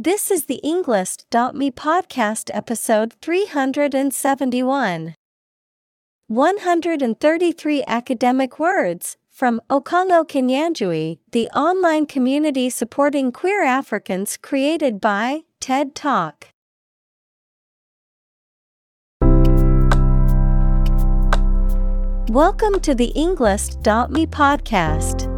This is the Englist.me podcast episode 371. 133 academic words from Okong'o Kinyanjui, the online community supporting queer Africans created by TED Talk. Welcome to the Englist.me podcast.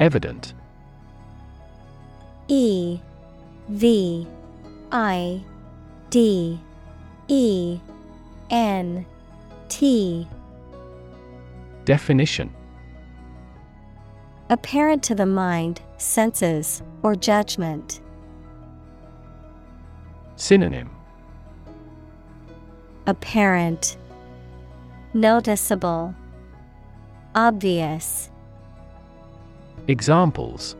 Evident. E V I D E N T Definition Apparent to the mind, senses, or judgment. Synonym Apparent, Noticeable, Obvious. Examples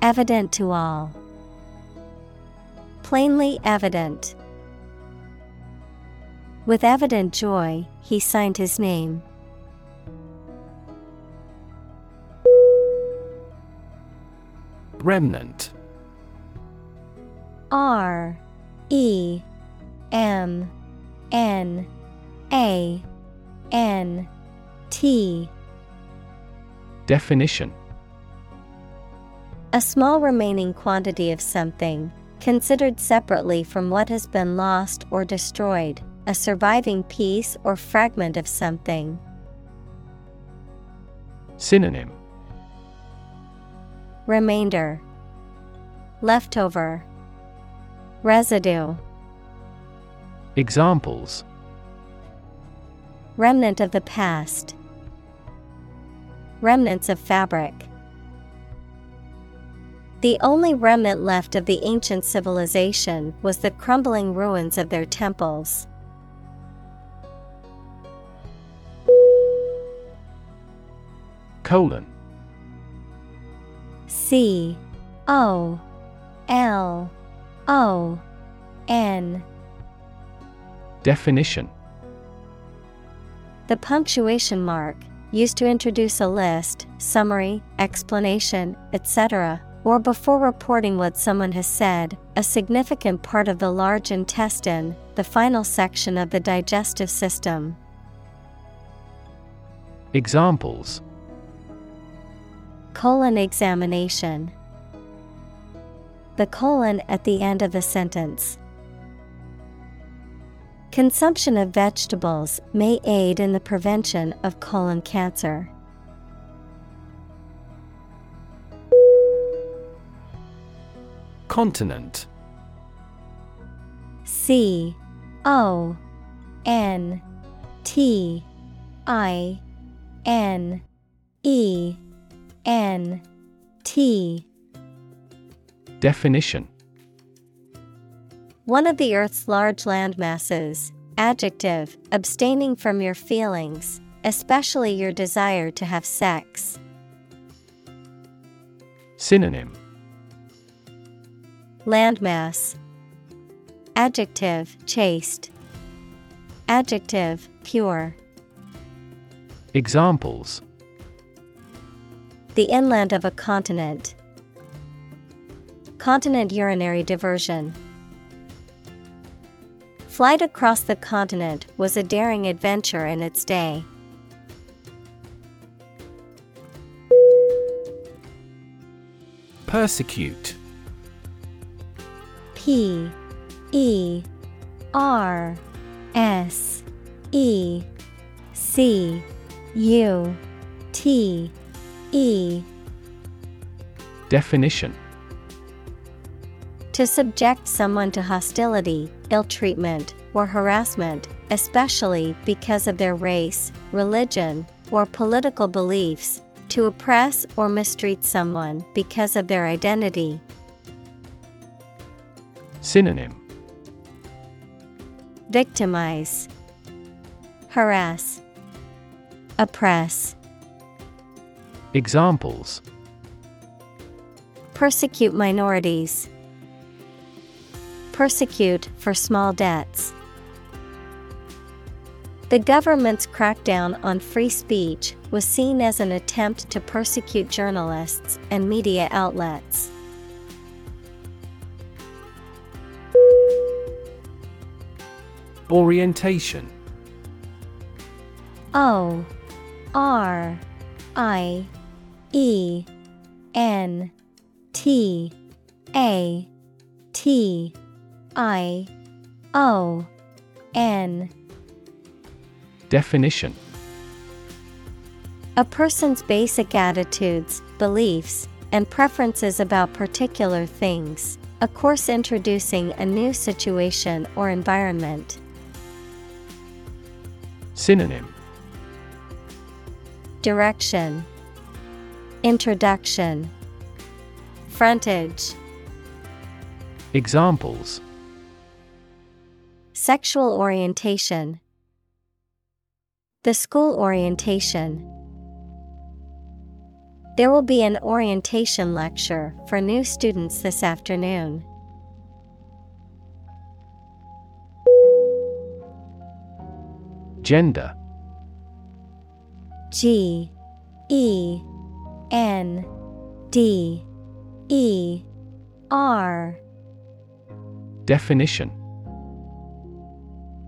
Evident to all. Plainly evident. With evident joy, he signed his name. Remnant R E M N A N T Definition. A small remaining quantity of something, considered separately from what has been lost or destroyed, a surviving piece or fragment of something. Synonym. Remainder. Leftover. Residue. Examples. Remnant of the past Remnants of fabric. The only remnant left of the ancient civilization was the crumbling ruins of their temples. Colon. C O L O N. Definition. The punctuation mark, used to introduce a list, summary, explanation, etc., or before reporting what someone has said, a significant part of the large intestine, the final section of the digestive system. Examples Colon examination. The colon at the end of the sentence. Consumption of vegetables may aid in the prevention of colon cancer. Continent. C O N T I N E N T. Definition One of the Earth's large landmasses. Adjective, abstaining from your feelings, especially your desire to have sex. Synonym Landmass. Adjective, chaste. Adjective, pure. Examples The inland of a continent. Continent urinary diversion. Flight across the continent was a daring adventure in its day. Persecute. P E R S E C U T E. Definition. To subject someone to hostility, ill treatment, or harassment, especially because of their race, religion, or political beliefs, to oppress or mistreat someone because of their identity. Synonym Victimize, Harass, Oppress. Examples Persecute minorities. Persecute for small debts. The government's crackdown on free speech was seen as an attempt to persecute journalists and media outlets. Orientation O R I E N T A T I O N. Definition. A person's basic attitudes, beliefs, and preferences about particular things. A course introducing a new situation or environment. Synonym. Direction. Introduction. Frontage. Examples Sexual orientation. The school orientation. There will be an orientation lecture for new students this afternoon. Gender. G E N D E R. Definition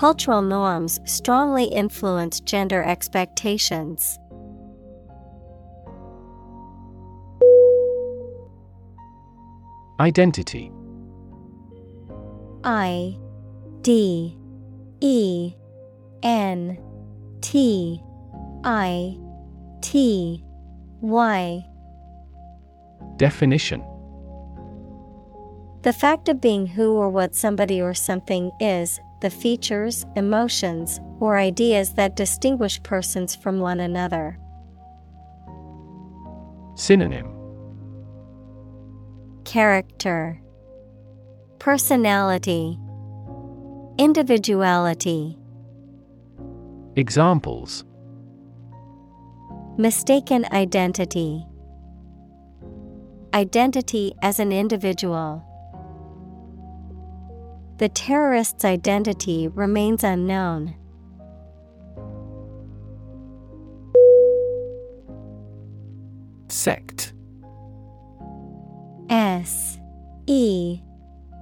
Cultural norms strongly influence gender expectations. Identity. I D E N T I T Y. Definition. The fact of being who or what somebody or something is, the features, emotions, or ideas that distinguish persons from one another. Synonym. Character. Personality. Individuality. Examples. Mistaken identity. Identity as an individual. The terrorist's identity remains unknown. Sect. S E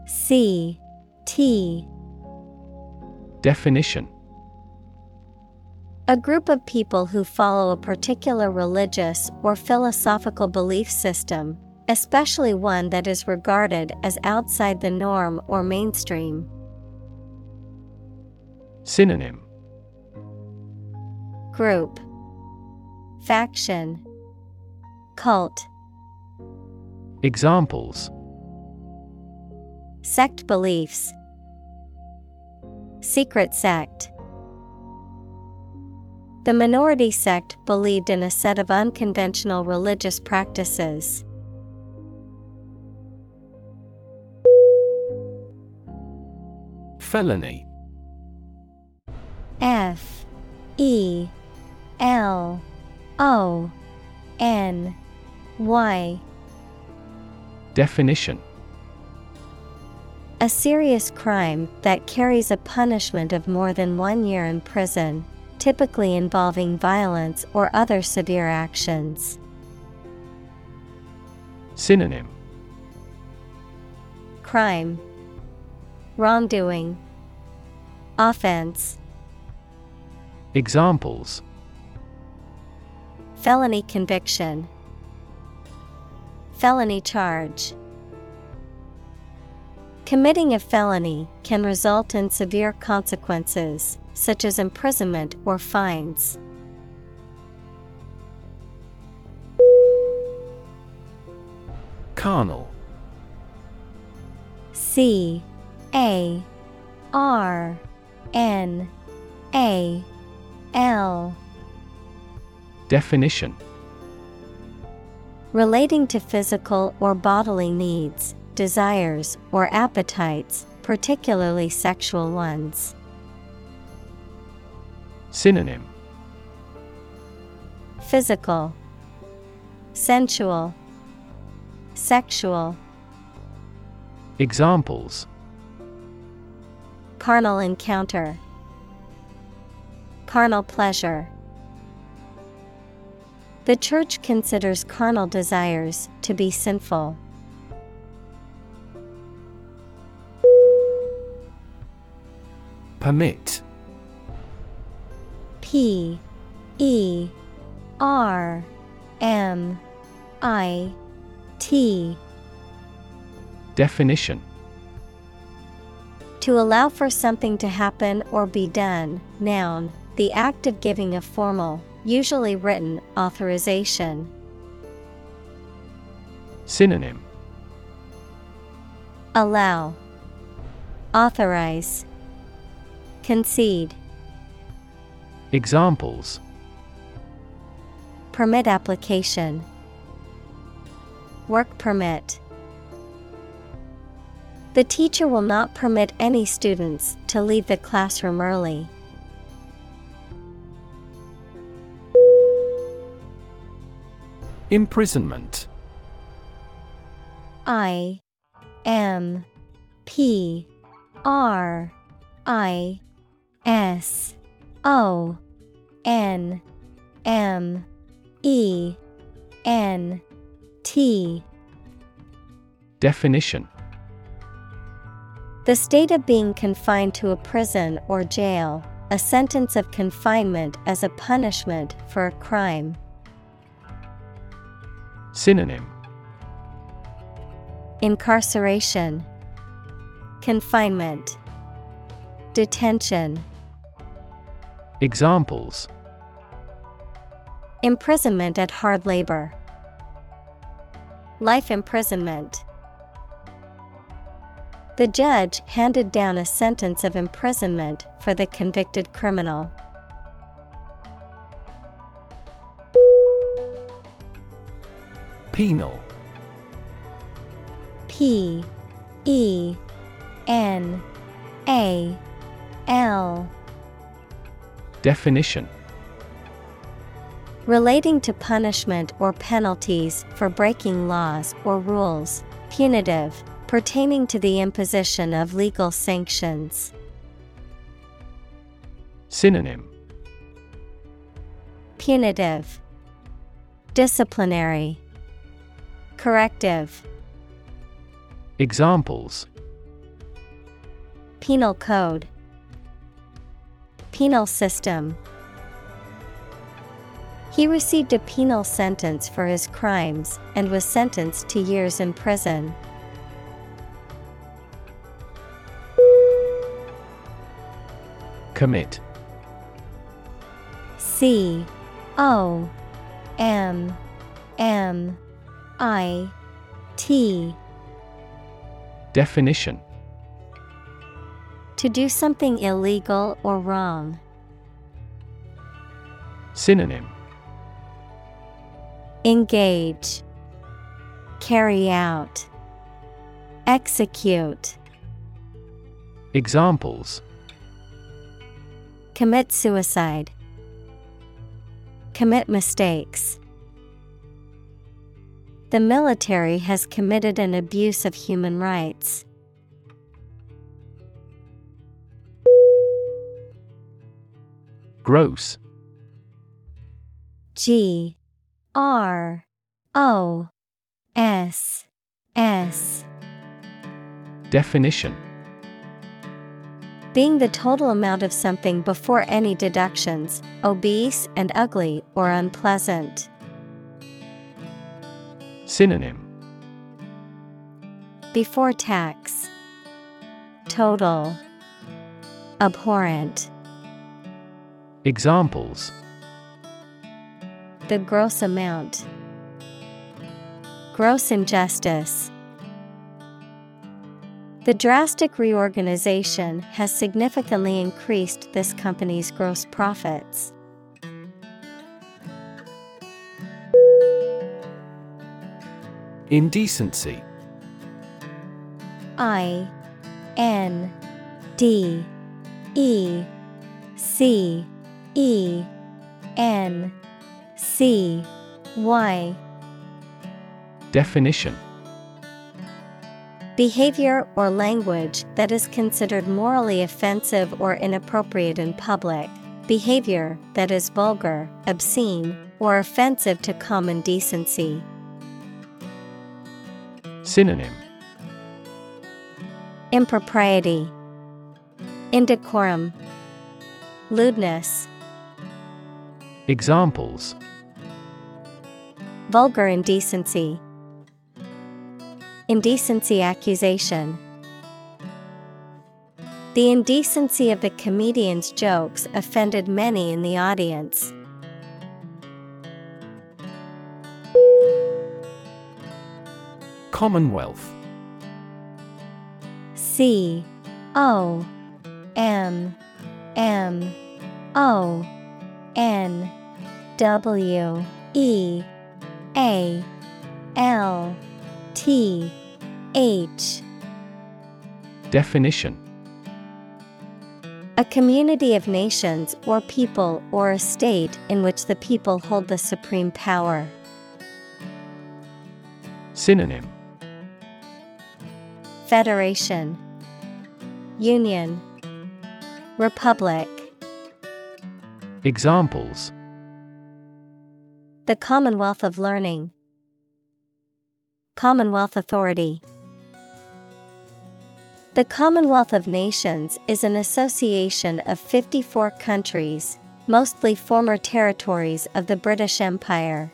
C T. Definition. A group of people who follow a particular religious or philosophical belief system, especially one that is regarded as outside the norm or mainstream. Synonym. Group. Faction. Cult. Examples. Sect beliefs. Secret sect. The minority sect believed in a set of unconventional religious practices. Felony. F E L O N Y. Definition. A serious crime that carries a punishment of more than one year in prison, typically involving violence or other severe actions. Synonym. Crime, Wrongdoing, Offense. Examples Felony conviction, Felony charge. Committing a felony can result in severe consequences, such as imprisonment or fines. Carnal C A R N A L Definition. Relating to physical or bodily needs, desires, or appetites, particularly sexual ones. Synonym. Physical, Sensual, Sexual. Examples Carnal encounter, Carnal pleasure. The church considers carnal desires to be sinful. Permit P E R M I T Definition To allow for something to happen or be done, noun, the act of giving a formal, usually written, authorization. Synonym Allow, Authorize, Concede. Examples Permit application, Work permit. The teacher will not permit any students to leave the classroom early. Imprisonment. I M P R I S O N M E N T. Definition The state of being confined to a prison or jail, a sentence of confinement as a punishment for a crime. Synonym. Incarceration, Confinement, Detention, Examples. Imprisonment at hard labor, Life imprisonment. The judge handed down a sentence of imprisonment for the convicted criminal. Penal. P E N A L. Definition. Relating to punishment or penalties for breaking laws or rules, punitive, pertaining to the imposition of legal sanctions. Synonym Punitive, Disciplinary, Corrective. Examples Penal Code, Penal System. He received a penal sentence for his crimes and was sentenced to years in prison. Commit. C O M M I T. Definition. To do something illegal or wrong. Synonym. Engage, Carry out, Execute, Examples Commit suicide. Commit mistakes. The military has committed an abuse of human rights. Gross G R O S S Definition being the total amount of something before any deductions, obese and ugly or unpleasant. Synonym Before tax. Total. Abhorrent. Examples The gross amount. Gross injustice. The drastic reorganization has significantly increased this company's gross profits. Indecency. I N D E C E N C Y. Definition Behavior or language that is considered morally offensive or inappropriate in public. Behavior that is vulgar, obscene, or offensive to common decency. Synonym. Impropriety, Indecorum, Lewdness, Examples. Vulgar indecency, Indecency accusation. The indecency of the comedian's jokes offended many in the audience. Commonwealth C O M M O N W E A L T H Definition. A community of nations or people or a state in which the people hold the supreme power. Synonym. Federation. Union. Republic. Examples. The Commonwealth of Learning. Commonwealth Authority The Commonwealth of Nations is an association of 54 countries, mostly former territories of the British Empire.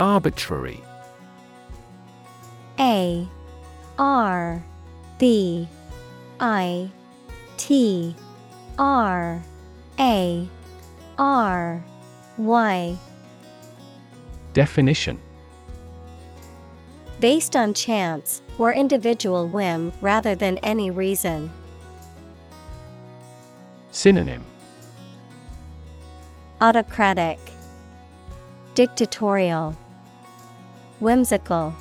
Arbitrary. A. R. B. I. T. R. A. R. Y. Definition Based on chance or individual whim rather than any reason. Synonym Autocratic, Dictatorial, Whimsical,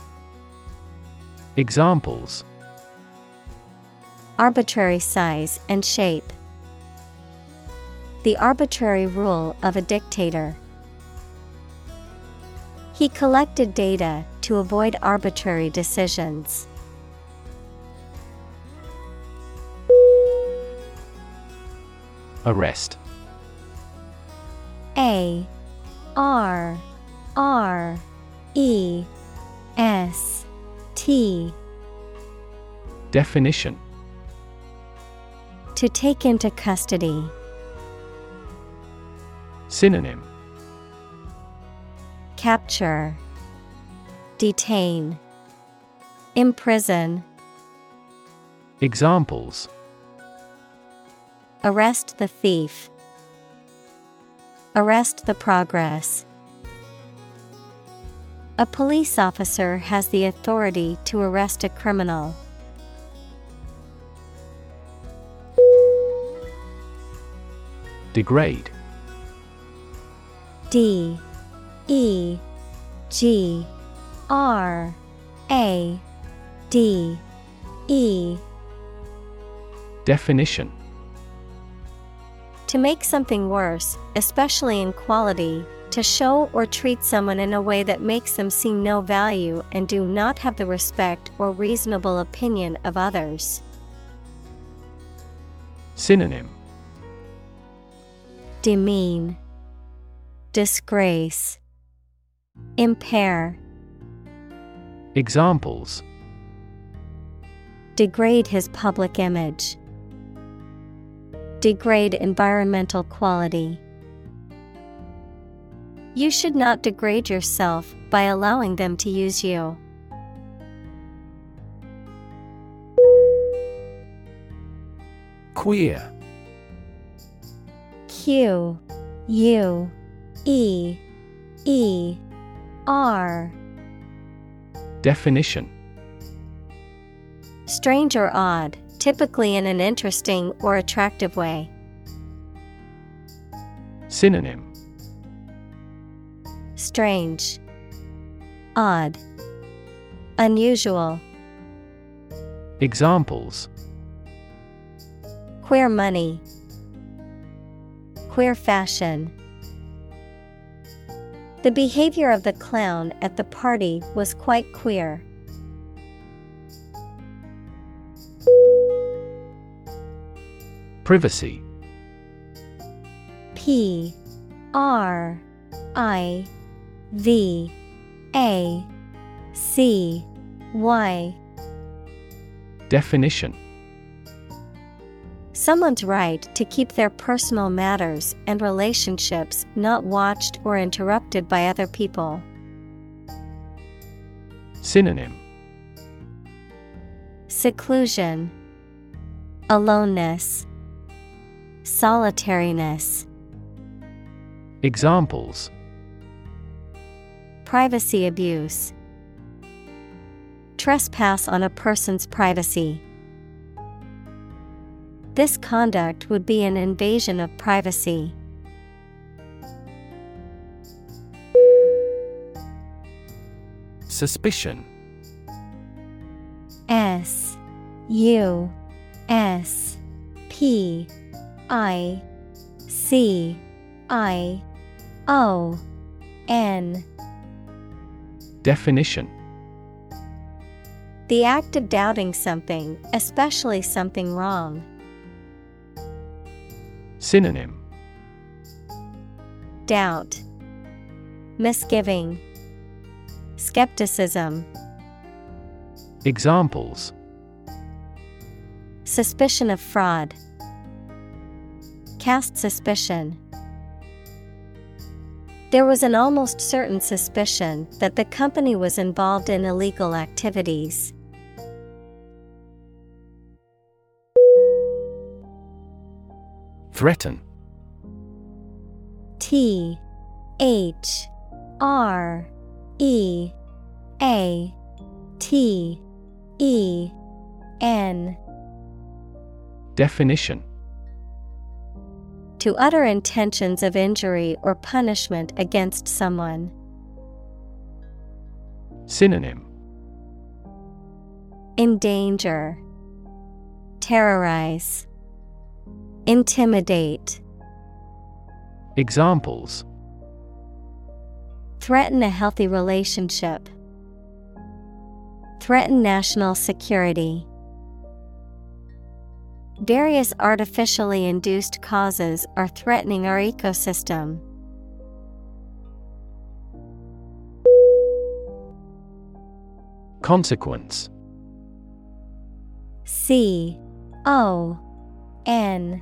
Examples Arbitrary size and shape. The arbitrary rule of a dictator. He collected data to avoid arbitrary decisions. Arrest. A R R E S T. Definition. To take into custody. Synonym. Capture, Detain, Imprison, Examples Arrest the thief, Arrest the progress. A police officer has the authority to arrest a criminal. Degrade D E G R A D E. Definition. To make something worse, especially in quality, to show or treat someone in a way that makes them see no value and do not have the respect or reasonable opinion of others. Synonym. Demean, Disgrace, Impair, Examples Degrade his public image, Degrade environmental quality. You should not degrade yourself by allowing them to use you. Queer Q U E E R Definition Strange or odd, typically in an interesting or attractive way. Synonym Strange, Odd, Unusual. Examples Queer money, Queer fashion. The behavior of the clown at the party was quite queer. Privacy. P R I V A C Y. Definition Someone's right to keep their personal matters and relationships not watched or interrupted by other people. Synonym Seclusion, Aloneness, Solitariness. Examples Privacy abuse. Trespass on a person's privacy. This conduct would be an invasion of privacy. Suspicion S U S P I C I O N Definition The act of doubting something, especially something wrong. Synonym. Doubt, Misgiving, Skepticism, Examples. Suspicion of fraud, Cast suspicion. There was an almost certain suspicion that the company was involved in illegal activities. Threaten. T H R E A T E N. Definition. To utter intentions of injury or punishment against someone. Synonym. Endanger, Terrorize, Intimidate, Examples Threaten a healthy relationship, Threaten national security. Various artificially induced causes are threatening our ecosystem. Consequence C O N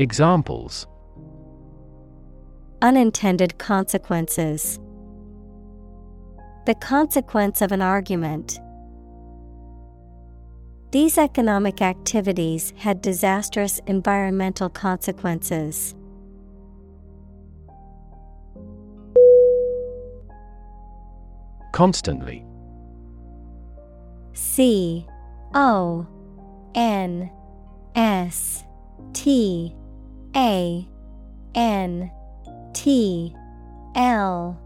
Examples Unintended consequences. The consequence of an argument. These economic activities had disastrous environmental consequences. Constantly C O N S T A N T L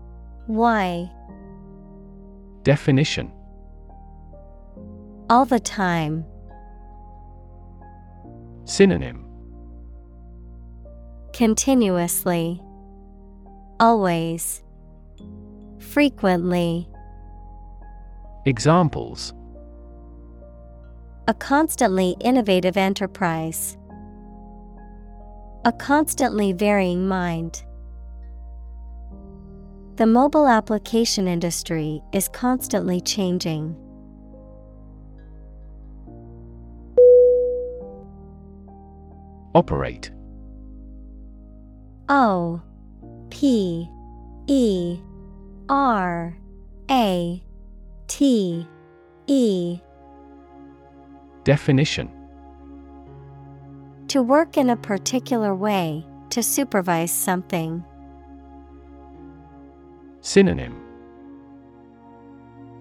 Y Definition All the time. Synonym Continuously. Always. Frequently. Examples A constantly innovative enterprise. A constantly varying mind. The mobile application industry is constantly changing. Operate O P E R A T E Definition To work in a particular way, to supervise something. Synonym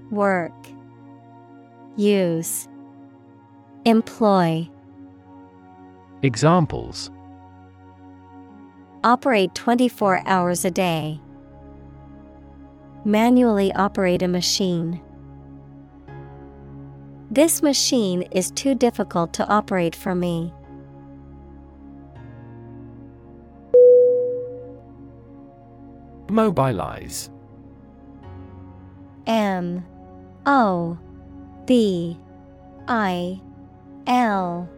Work, Use, Employ. Examples Operate 24 hours a day. Manually operate a machine. This machine is too difficult to operate for me. Mobilize. M O B I L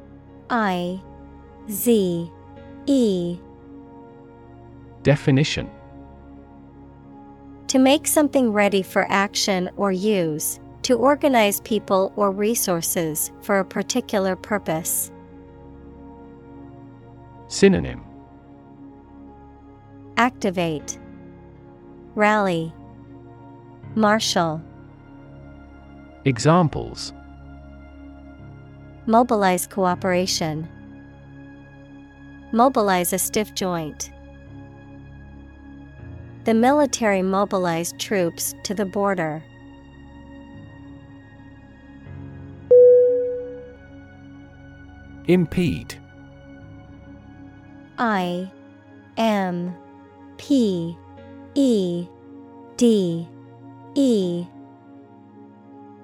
I Z E. Definition. To make something ready for action or use, to organize people or resources for a particular purpose. Synonym. Activate, Rally, Marshal. Examples Mobilize cooperation. Mobilize a stiff joint. The military mobilized troops to the border. Impede I M P E D E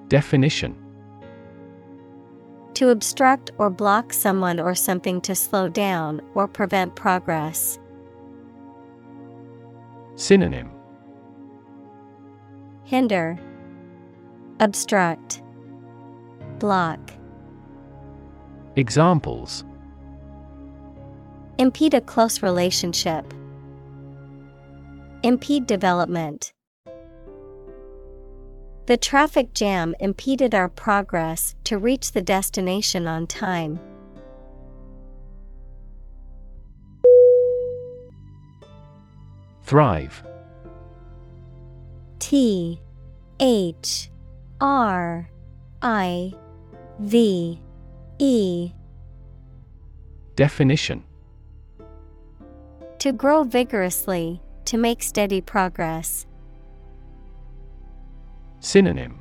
Definition To obstruct or block someone or something to slow down or prevent progress. Synonym Hinder, Obstruct, Block. Examples Impede a close relationship. Impede development. The traffic jam impeded our progress to reach the destination on time. Thrive T H R I V E Definition To grow vigorously, to make steady progress. Synonym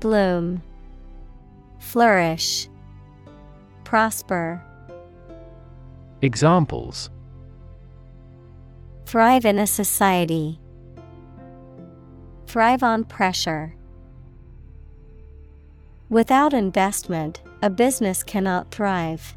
Bloom, Flourish, Prosper. Examples Thrive in a society. Thrive on pressure. Without investment, a business cannot thrive.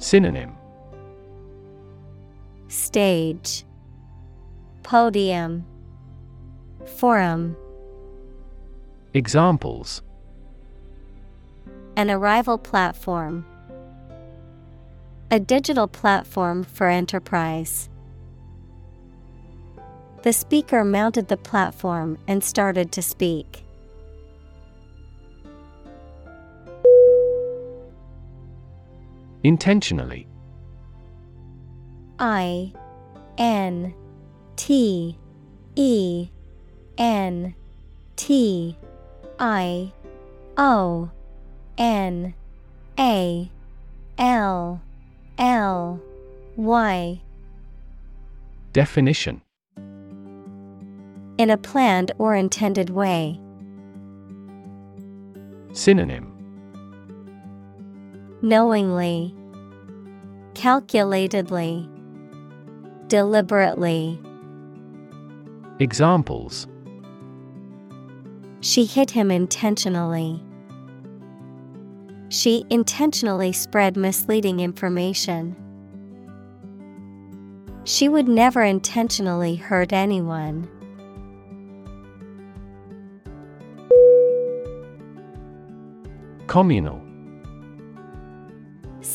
Synonym Stage Podium Forum Examples An arrival platform. A digital platform for enterprise. The speaker mounted the platform and started to speak. Intentionally. I N T E N T I O N A L L Y Definition In a planned or intended way. Synonym Knowingly, calculatedly, deliberately. Examples She hit him intentionally. She intentionally spread misleading information. She would never intentionally hurt anyone. Communal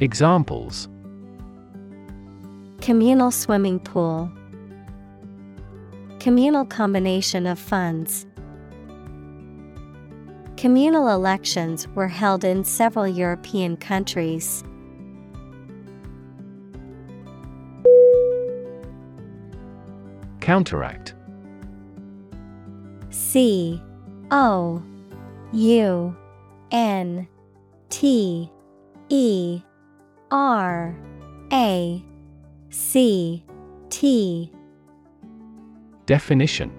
Examples Communal swimming pool, Communal combination of funds. Communal elections were held in several European countries. Counteract C O U N T E R A C T. Definition.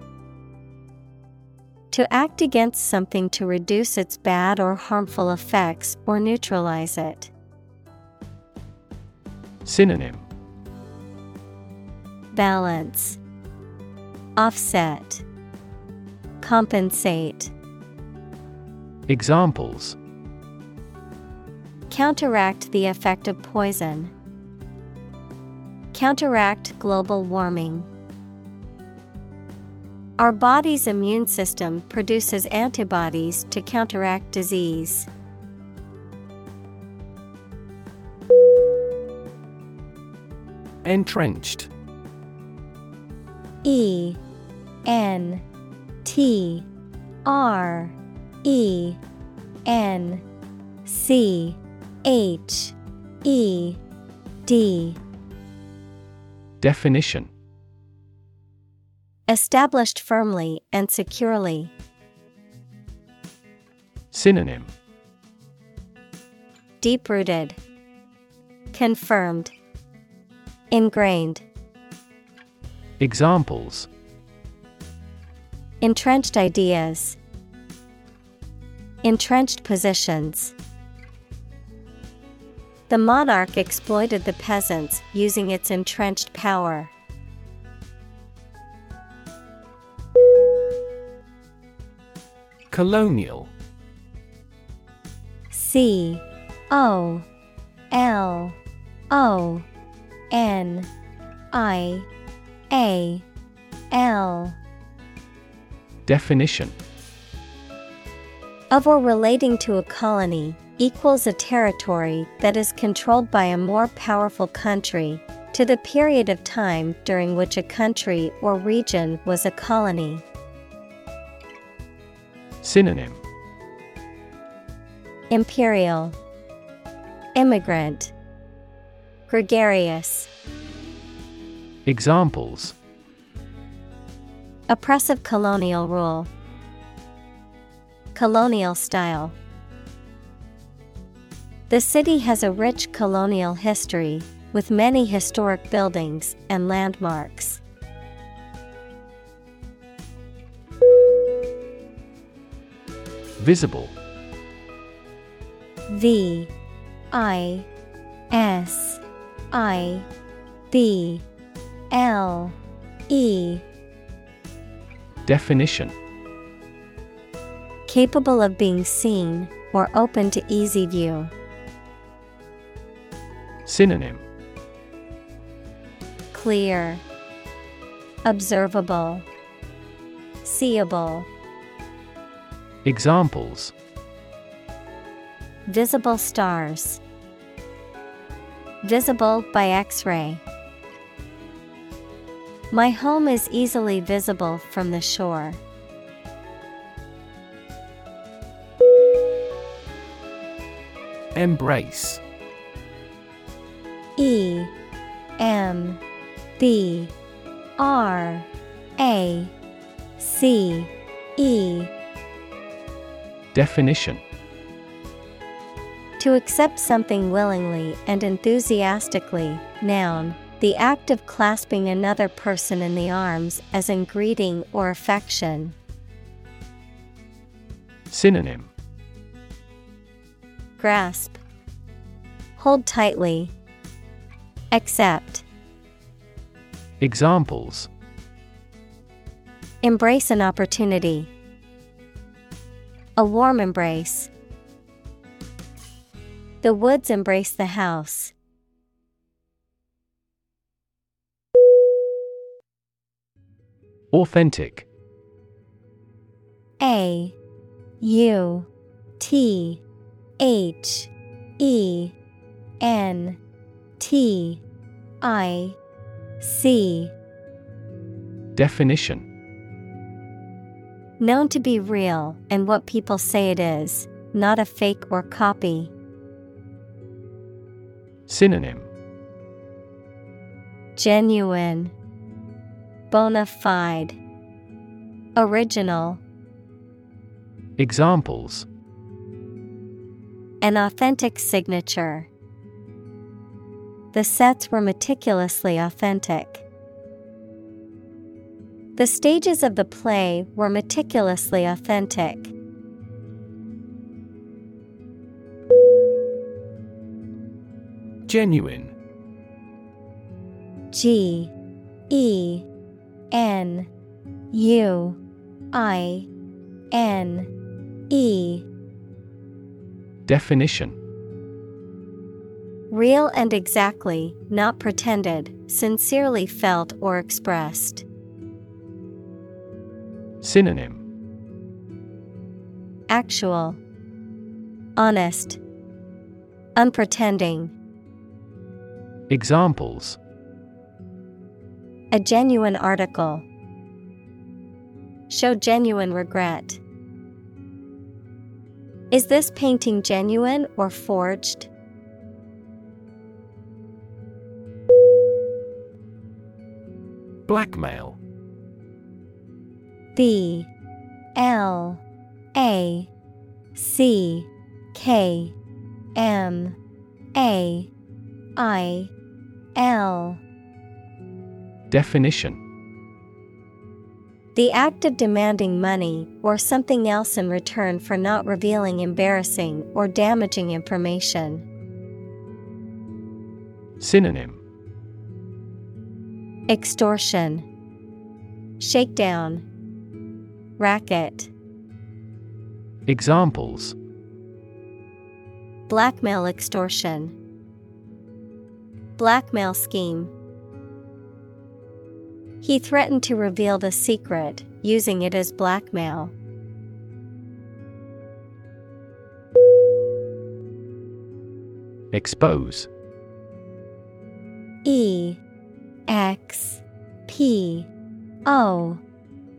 To act against something to reduce its bad or harmful effects or neutralize it. Synonym. Balance, Offset, Compensate. Examples Counteract the effect of poison. Counteract global warming. Our body's immune system produces antibodies to counteract disease. Entrenched E N T R E N C H E D Definition Established firmly and securely. Synonym Deep rooted. Confirmed. Ingrained. Examples Entrenched ideas. Entrenched positions. The monarch exploited the peasants using its entrenched power. Colonial. C O L O N I A L. Definition. Of or relating to a colony equals a territory that is controlled by a more powerful country. To the period of time during which a country or region was a colony. Synonym. Imperial. Immigrant. Gregarious. Examples. Oppressive colonial rule. Colonial style The city has a rich colonial history, with many historic buildings and landmarks. Visible V I S I B L E Definition Capable of being seen or open to easy view. Synonym Clear, Observable, Seeable. Examples Visible stars. Visible by X ray. My home is easily visible from the shore. Embrace E M B R A C E. Definition. To accept something willingly and enthusiastically, noun, the act of clasping another person in the arms as in greeting or affection. Synonym. Grasp, Hold tightly, Accept, Examples Embrace an opportunity. A warm embrace. The woods embrace the house. Authentic A U T H E N T I C Definition Known to be real and what people say it is, not a fake or copy. Synonym Genuine, Bona fide, Original. Examples An authentic signature. The sets were meticulously authentic. The stages of the play were meticulously authentic. Genuine G E N U I N E Definition Real and exactly, not pretended, sincerely felt or expressed. Synonym Actual, Honest, Unpretending. Examples A genuine article. Show genuine regret. Is this painting genuine or forged? Blackmail. B L A C K M A I L. Definition. The act of demanding money or something else in return for not revealing embarrassing or damaging information. Synonym Extortion, Shakedown, Racket, Examples. Blackmail extortion, Blackmail scheme. He threatened to reveal the secret, using it as blackmail. Expose. E X P O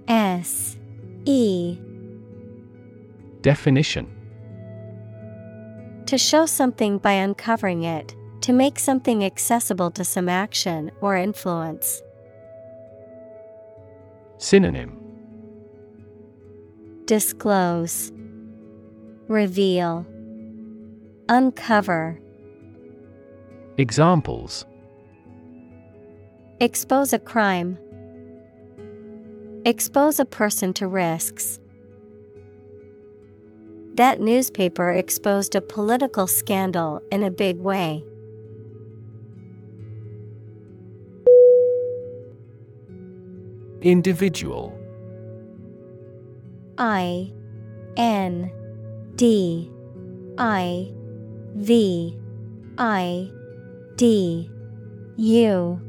S E. Definition. To show something by uncovering it, to make something accessible to some action or influence. Synonym. Disclose, Reveal, Uncover. Examples Expose a crime. Expose a person to risks. That newspaper exposed a political scandal in a big way. Individual I N D I V I D U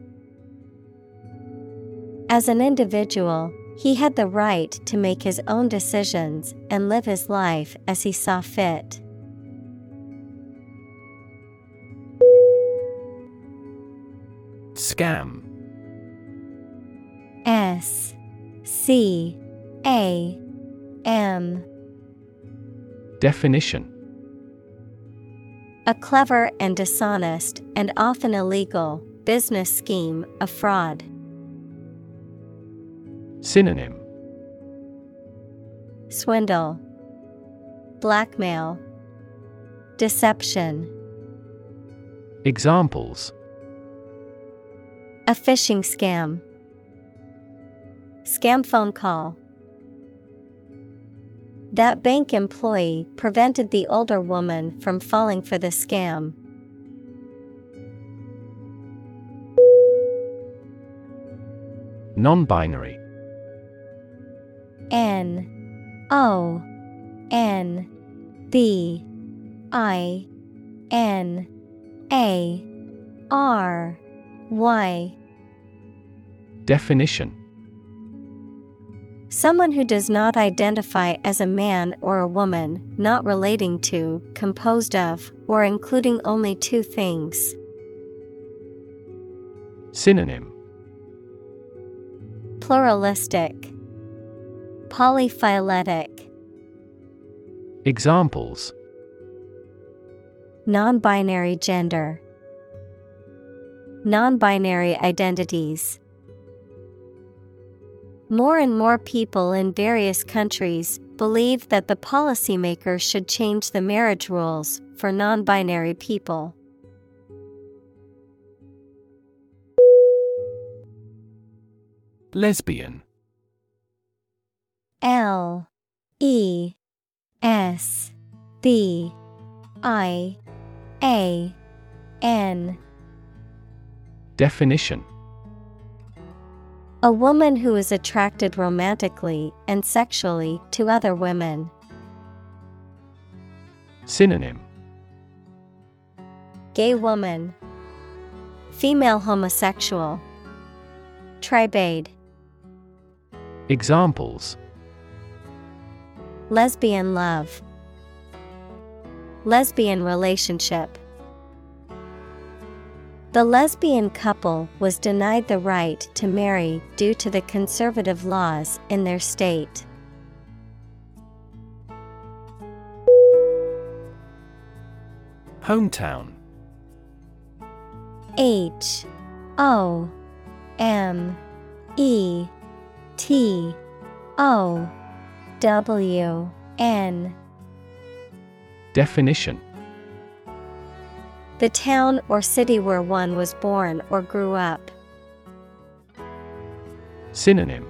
As an individual, he had the right to make his own decisions and live his life as he saw fit. Scam S C A M Definition A clever and dishonest, and often illegal, business scheme, a fraud. Synonym Swindle, Blackmail, Deception. Examples A phishing scam. Scam phone call. That bank employee prevented the older woman from falling for the scam. Non binary N O N B I N A R Y. Definition. Someone who does not identify as a man or a woman, not relating to, composed of, or including only two things. Synonym. Pluralistic, Polyphyletic, Examples Non binary gender, Non binary identities. More and more people in various countries believe that the policymakers should change the marriage rules for non binary people. Lesbian L E S B I A N. Definition. A woman who is attracted romantically and sexually to other women. Synonym. Gay woman, Female homosexual, Tribade, Examples Lesbian love, Lesbian relationship. The lesbian couple was denied the right to marry due to the conservative laws in their state. Hometown H O M E T O W N. Definition. The town or city where one was born or grew up. Synonym.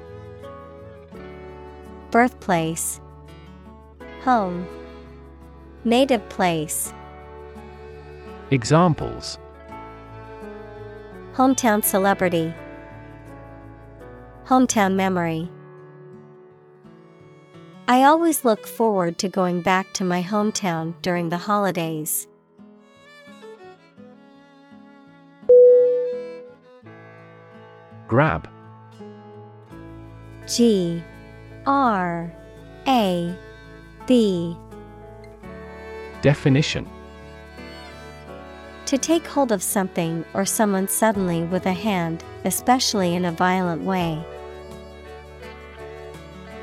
Birthplace. Home. Native place. Examples. Hometown celebrity. Hometown memory I always look forward to going back to my hometown during the holidays. Grab. G. R. A. B. Definition. To take hold of something or someone suddenly with a hand, especially in a violent way.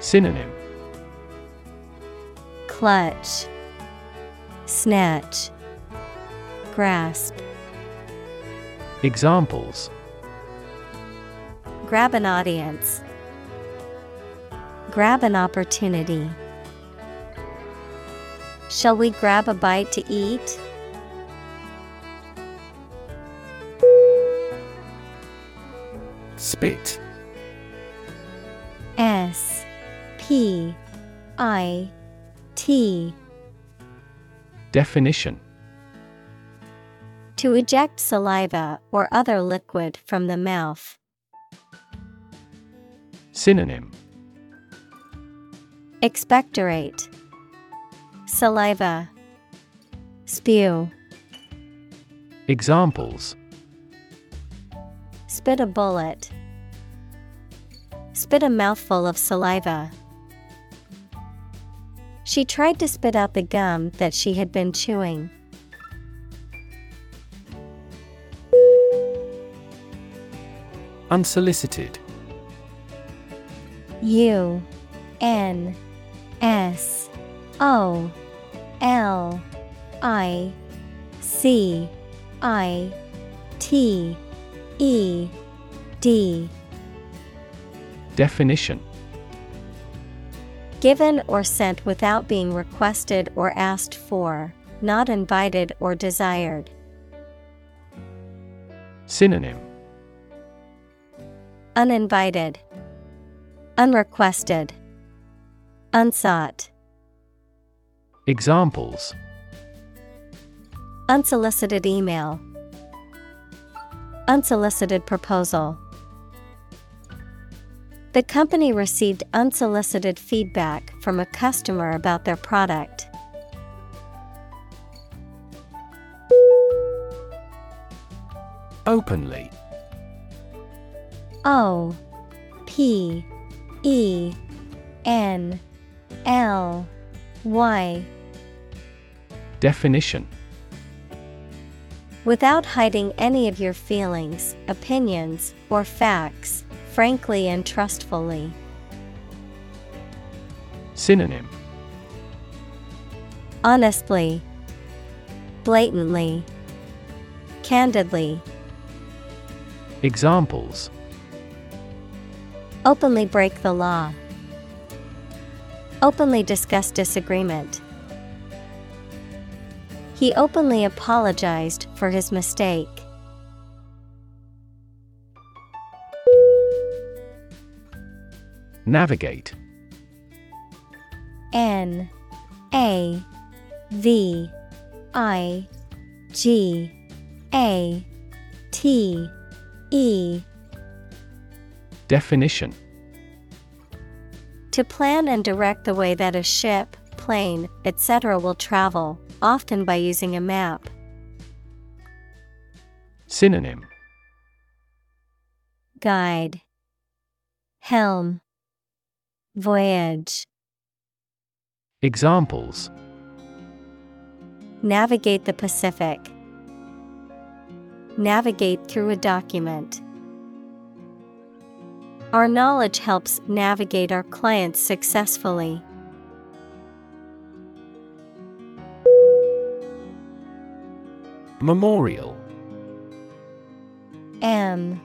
Synonym Clutch Snatch Grasp Examples Grab an audience. Grab an opportunity. Shall we grab a bite to eat? Spit. S P I T. Definition. To eject saliva or other liquid from the mouth. Synonym. Expectorate. Saliva. Spew. Examples. Spit a bullet. Spit a mouthful of saliva. She tried to spit out the gum that she had been chewing. Unsolicited. U N S O L I C I T E D. Definition Given or sent without being requested or asked for, not invited or desired. Synonym Uninvited, Unrequested, Unsought. Examples Unsolicited email, Unsolicited proposal. The company received unsolicited feedback from a customer about their product. Openly. O P E N L Y. Definition. Without hiding any of your feelings, opinions, or facts, frankly and trustfully. Synonym Honestly, blatantly, candidly, Examples openly break the law, openly discuss disagreement. He openly apologized for his mistake. Navigate. N A V I G A T E. Definition. To plan and direct the way that a ship, plane, etc. will travel, often by using a map. Synonym. Guide. Helm Voyage Examples Navigate the Pacific. Navigate through a document. Our knowledge helps navigate our clients successfully. Memorial M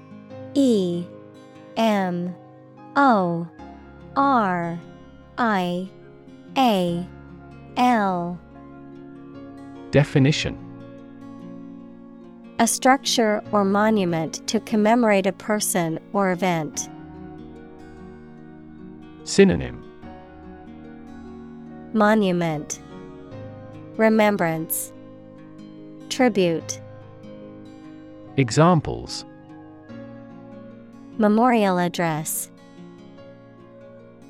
E M O R I A L. Definition. A structure or monument to commemorate a person or event. Synonym. Monument. Remembrance. Tribute. Examples. Memorial Address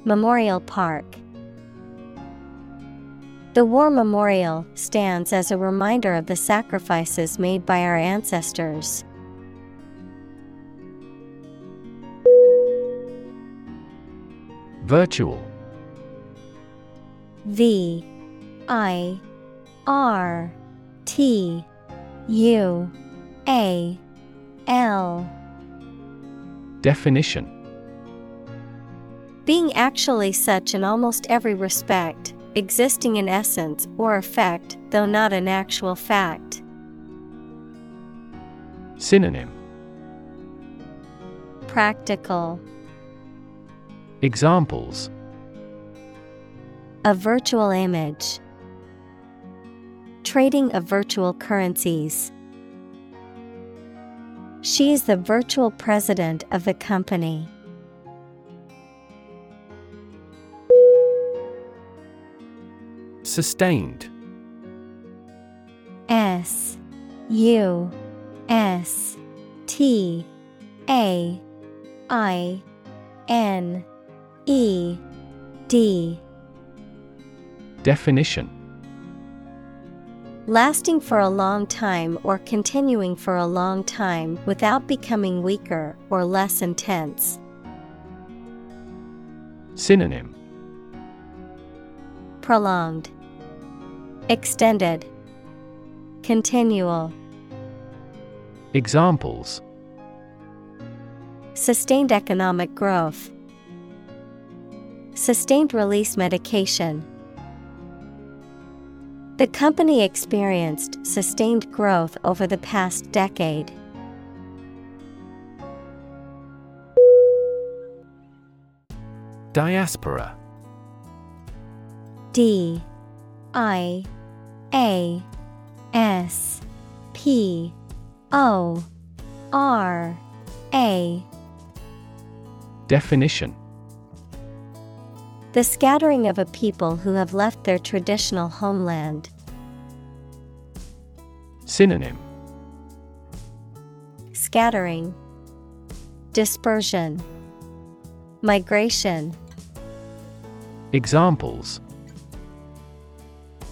Memorial Park. The War Memorial stands as a reminder of the sacrifices made by our ancestors. Virtual. V I R T U A L. Definition Being actually such in almost every respect, existing in essence or effect, though not an actual fact. Synonym Practical Examples A virtual image. trading of virtual currencies. She is the virtual president of the company. Sustained. S U S T A I N E D Definition Lasting for a long time or continuing for a long time without becoming weaker or less intense. Synonym Prolonged, Extended, Continual. Examples Sustained economic growth. Sustained release medication. The company experienced sustained growth over the past decade. Diaspora D I A S P O R A. Definition. The scattering of a people who have left their traditional homeland. Synonym. Scattering, Dispersion, Migration. Examples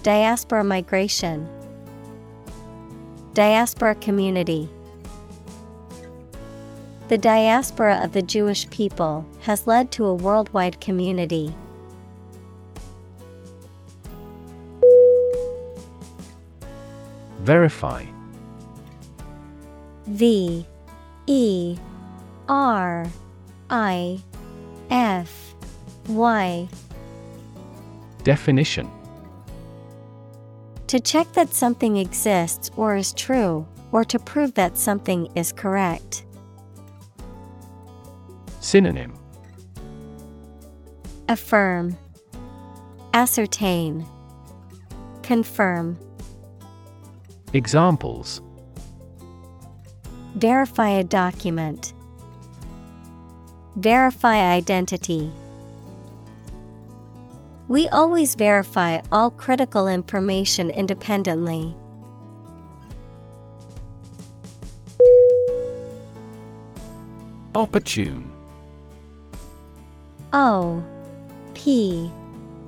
Diaspora migration, Diaspora community. The diaspora of the Jewish people has led to a worldwide community. Verify V E R I F Y Definition To check that something exists or is true, or to prove that something is correct. Synonym Affirm, Ascertain, Confirm. Examples Verify a document. Verify identity. We always verify all critical information independently. Opportune. O P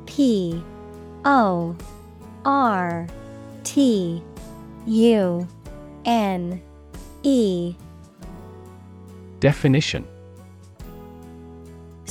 P O R T U N E. Definition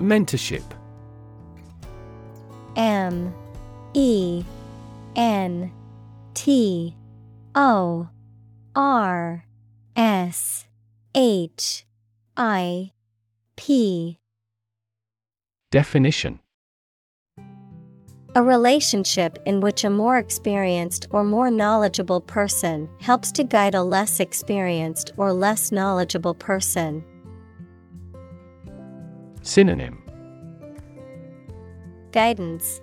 Mentorship. M E N T O R S H I P. Definition. A relationship in which a more experienced or more knowledgeable person helps to guide a less experienced or less knowledgeable person. Synonym. Guidance,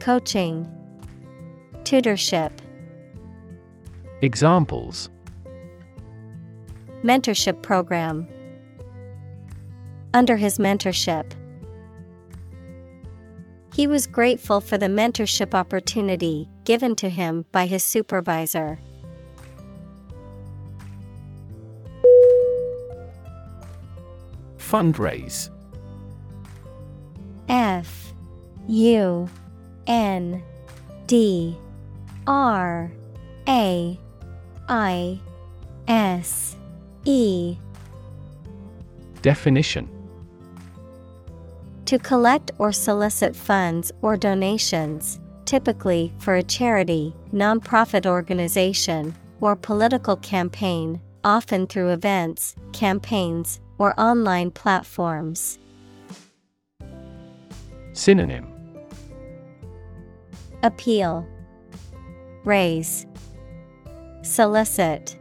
Coaching, Tutorship. Examples. Mentorship Program. Under his mentorship, he was grateful for the mentorship opportunity given to him by his supervisor. Fundraise. F U N D R A I S E. Definition. To collect or solicit funds or donations, typically for a charity, nonprofit organization, or political campaign, often through events, campaigns, or online platforms. Synonym Appeal, Raise, Solicit.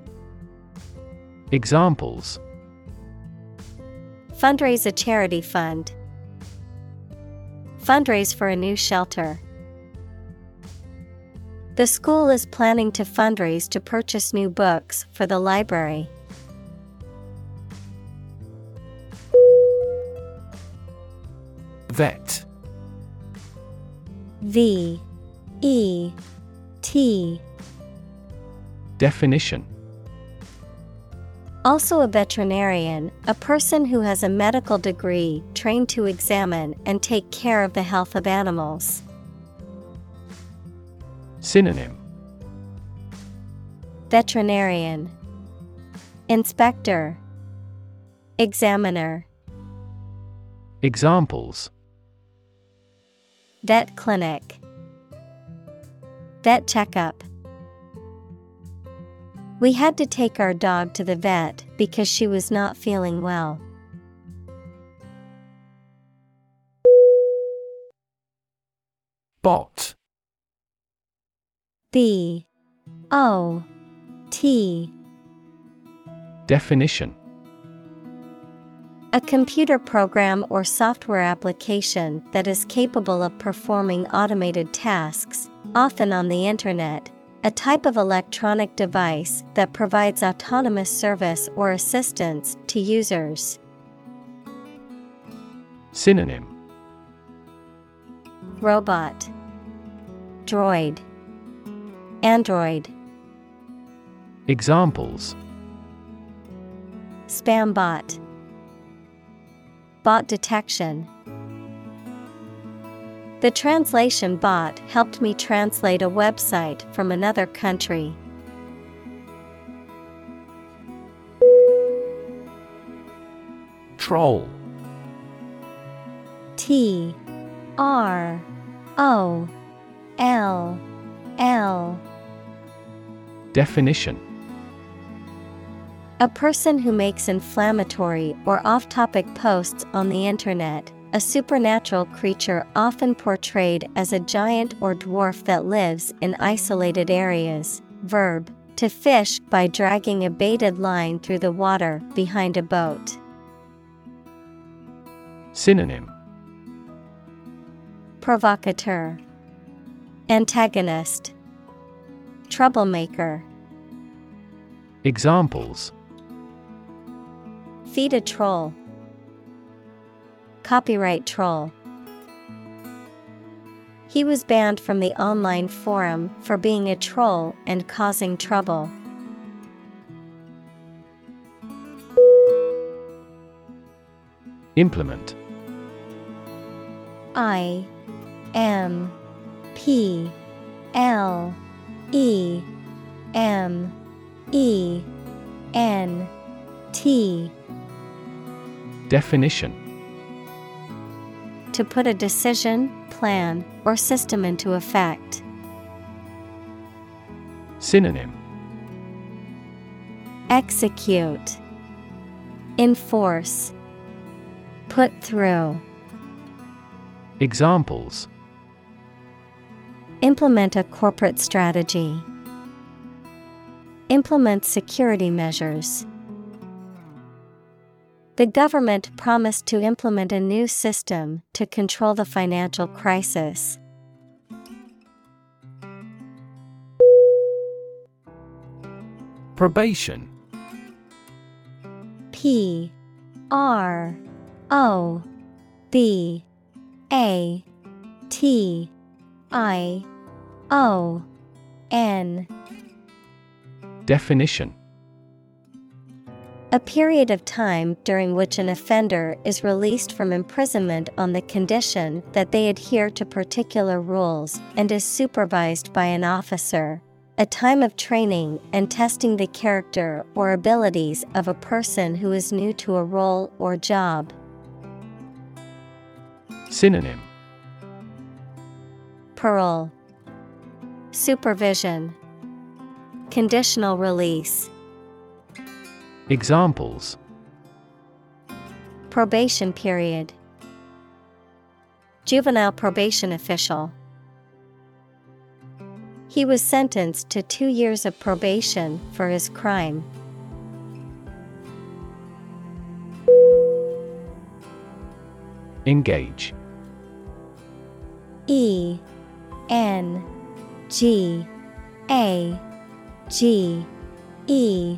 Examples Fundraise a charity fund. Fundraise for a new shelter. The school is planning to fundraise to purchase new books for the library. Vet. V E T. Definition. Also a veterinarian, a person who has a medical degree trained to examine and take care of the health of animals. Synonym. Veterinarian. Inspector. Examiner. Examples Vet clinic. Vet checkup. We had to take our dog to the vet because she was not feeling well. Bot. B. O. T. Definition A computer program or software application that is capable of performing automated tasks, often on the Internet. A type of electronic device that provides autonomous service or assistance to users. Synonym. Robot. Droid. Android. Examples. Spam bot detection. The translation bot helped me translate a website from another country. Troll. T R O L L. Definition A person who makes inflammatory or off topic posts on the internet, a supernatural creature often portrayed as a giant or dwarf that lives in isolated areas. Verb to fish by dragging a baited line through the water behind a boat. Synonym Provocateur, Antagonist, Troublemaker. Examples Feed a troll. Copyright troll. He was banned from the online forum for being a troll and causing trouble. Implement I M P L E M E N T Definition To put a decision, plan, or system into effect. Synonym Execute, Enforce, Put through. Examples Implement a corporate strategy. Implement security measures. The government promised to implement a new system to control the financial crisis. Probation. P R O B A T I O N. Definition A period of time during which an offender is released from imprisonment on the condition that they adhere to particular rules and is supervised by an officer. A time of training and testing the character or abilities of a person who is new to a role or job. Synonym Parole, Supervision, Conditional release, Examples Probation period, Juvenile probation official. He was sentenced to two years of probation for his crime. Engage E N G A G E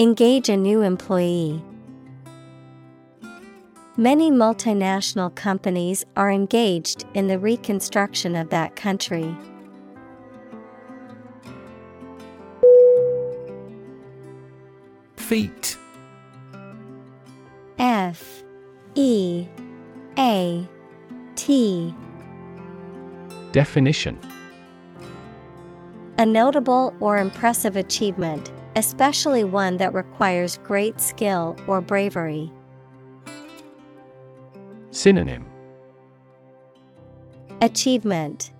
Engage a new employee. Many multinational companies are engaged in the reconstruction of that country. Feat. F E A T Definition A notable or impressive achievement, especially one that requires great skill or bravery. Synonym. Achievement.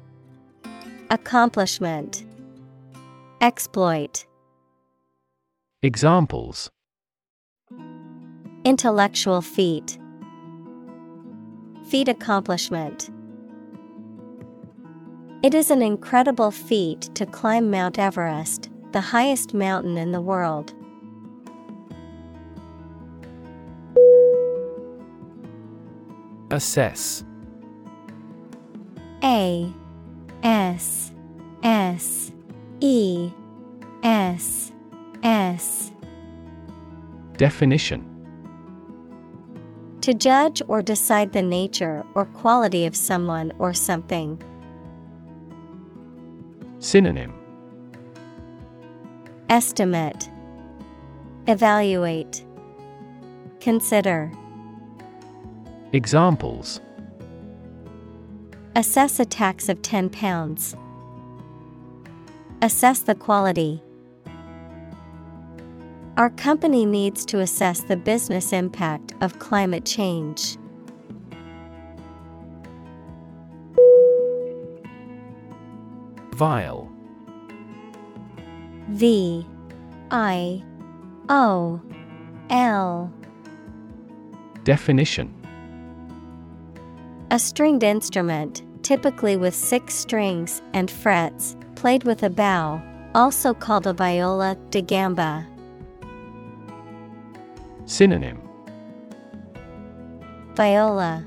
Accomplishment. Exploit. Examples. Intellectual feat. Feat accomplishment. It is an incredible feat to climb Mount Everest, the highest mountain in the world. Assess. A S S E S S Definition To judge or decide the nature or quality of someone or something. Synonym Estimate Evaluate Consider Examples Assess a tax of £10. Assess the quality. Our company needs to assess the business impact of climate change. Viol. V I O L. Definition. A stringed instrument, typically with six strings and frets, played with a bow, also called a viola da gamba. Synonym. Viola.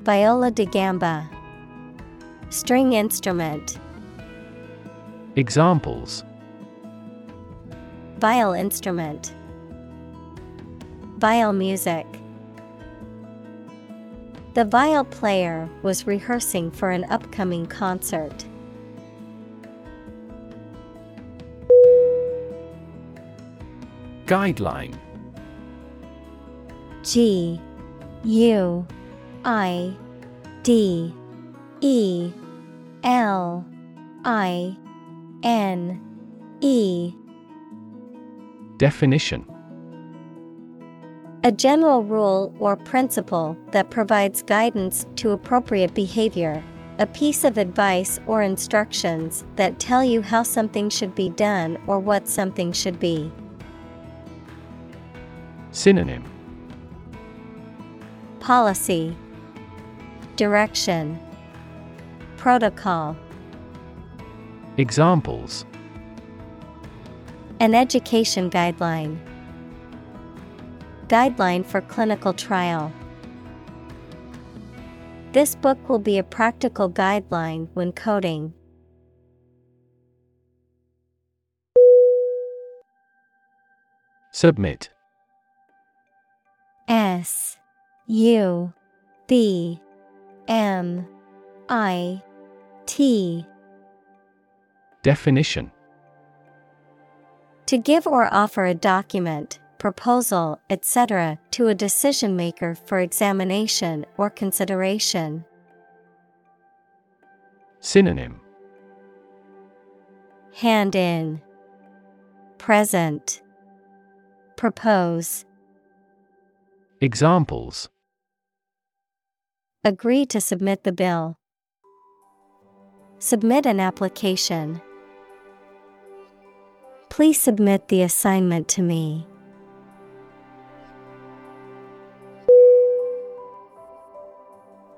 Viola da gamba. String instrument. Examples Viol instrument Viol music The viol player was rehearsing for an upcoming concert. Guideline. G U I D E L I N E Definition. A general rule or principle that provides guidance to appropriate behavior, a piece of advice or instructions that tell you how something should be done or what something should be. Synonym. Policy. Direction. Protocol. Examples An education guideline. Guideline for clinical trial. This book will be a practical guideline when coding. Submit S U B M I T Definition To give or offer a document, proposal, etc., to a decision maker for examination or consideration. Synonym Hand in, Present, Propose. Examples Agree to submit the bill. Submit an application. Please submit the assignment to me.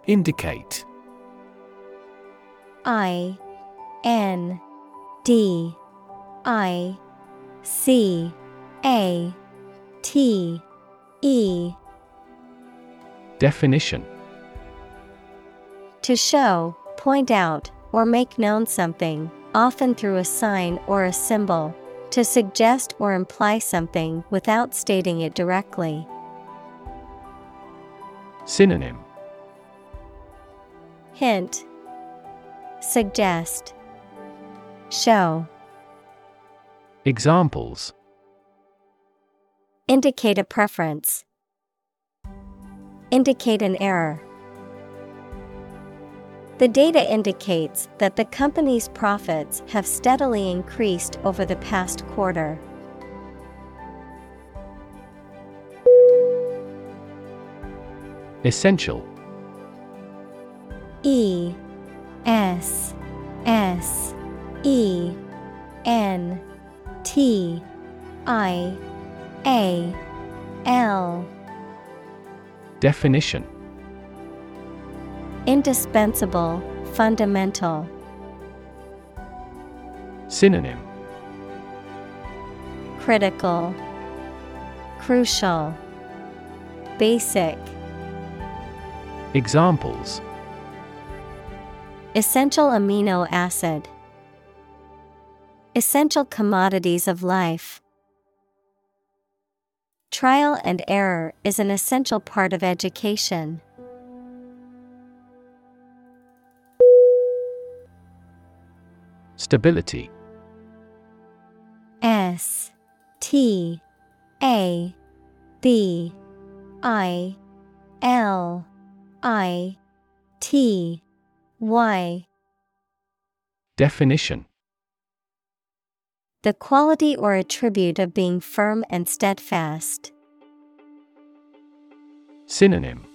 Indicate. I N D I C A T E. Definition. To show, point out, or make known something, often through a sign or a symbol, to suggest or imply something without stating it directly. Synonym Hint Suggest Show Examples Indicate a preference. Indicate an error. The data indicates that the company's profits have steadily increased over the past quarter. Essential. E S S E N T I A L. Definition Indispensable, fundamental. Synonym Critical, Crucial, Basic. Examples Essential amino acid. Essential commodities of life. Trial and error is an essential part of education. Stability. S T A B I L I T Y. Definition. The quality or attribute of being firm and steadfast. Synonym.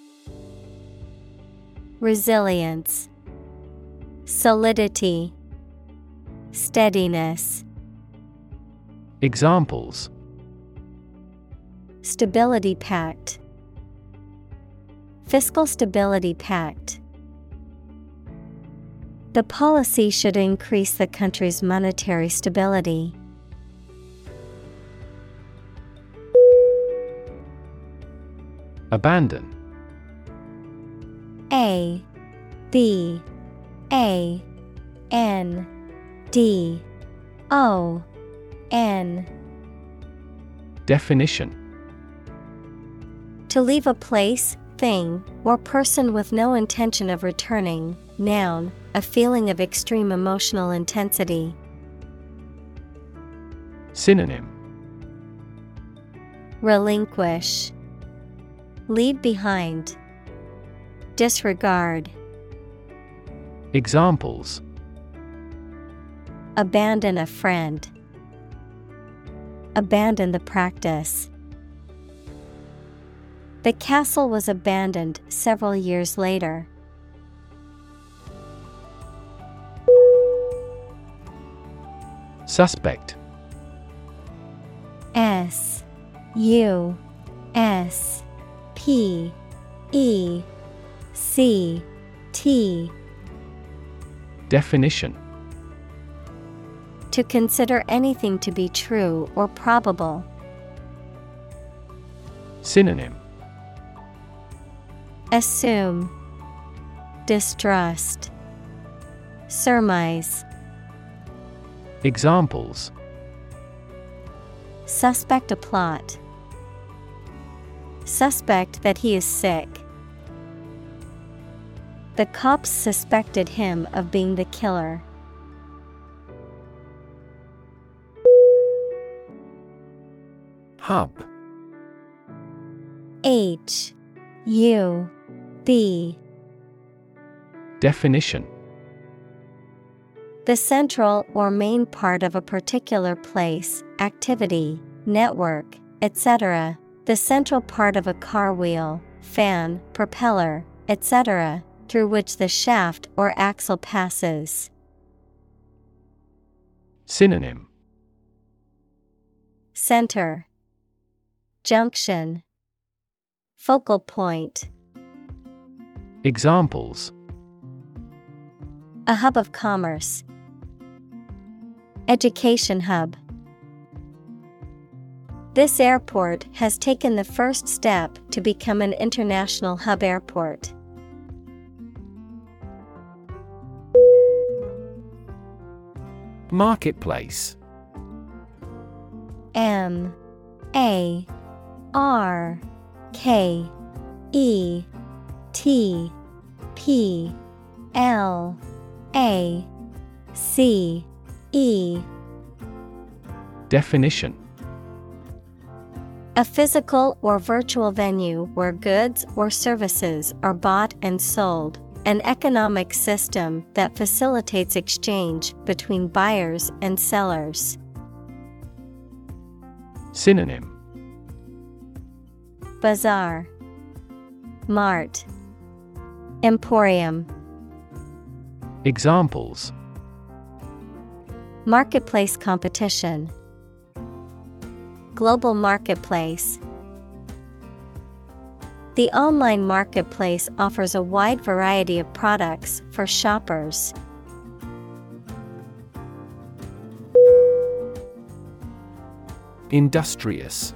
Resilience, Solidity, Steadiness. Examples Stability Pact, Fiscal Stability Pact. The policy should increase the country's monetary stability. Abandon A B A N D. O. N. Definition. To leave a place, thing, or person with no intention of returning, noun, a feeling of extreme emotional intensity. Synonym. Relinquish, Leave behind, Disregard, Examples Abandon a friend, Abandon the practice. The castle was abandoned several years later. Suspect S U S P E C T Definition To consider anything to be true or probable. Synonym Assume Distrust Surmise Examples Suspect a plot. Suspect that he is sick. The cops suspected him of being the killer. Hub H U B Definition The central or main part of a particular place, activity, network, etc. The central part of a car wheel, fan, propeller, etc., through which the shaft or axle passes. Synonym Center Junction Focal point Examples A hub of commerce. Education hub. This airport has taken the first step to become an international hub airport. Marketplace M A R K E T P L A C E. Definition. A physical or virtual venue where goods or services are bought and sold, an economic system that facilitates exchange between buyers and sellers. Synonym Bazaar, Mart, Emporium, Examples. Marketplace competition, Global marketplace. The online marketplace offers a wide variety of products for shoppers. Industrious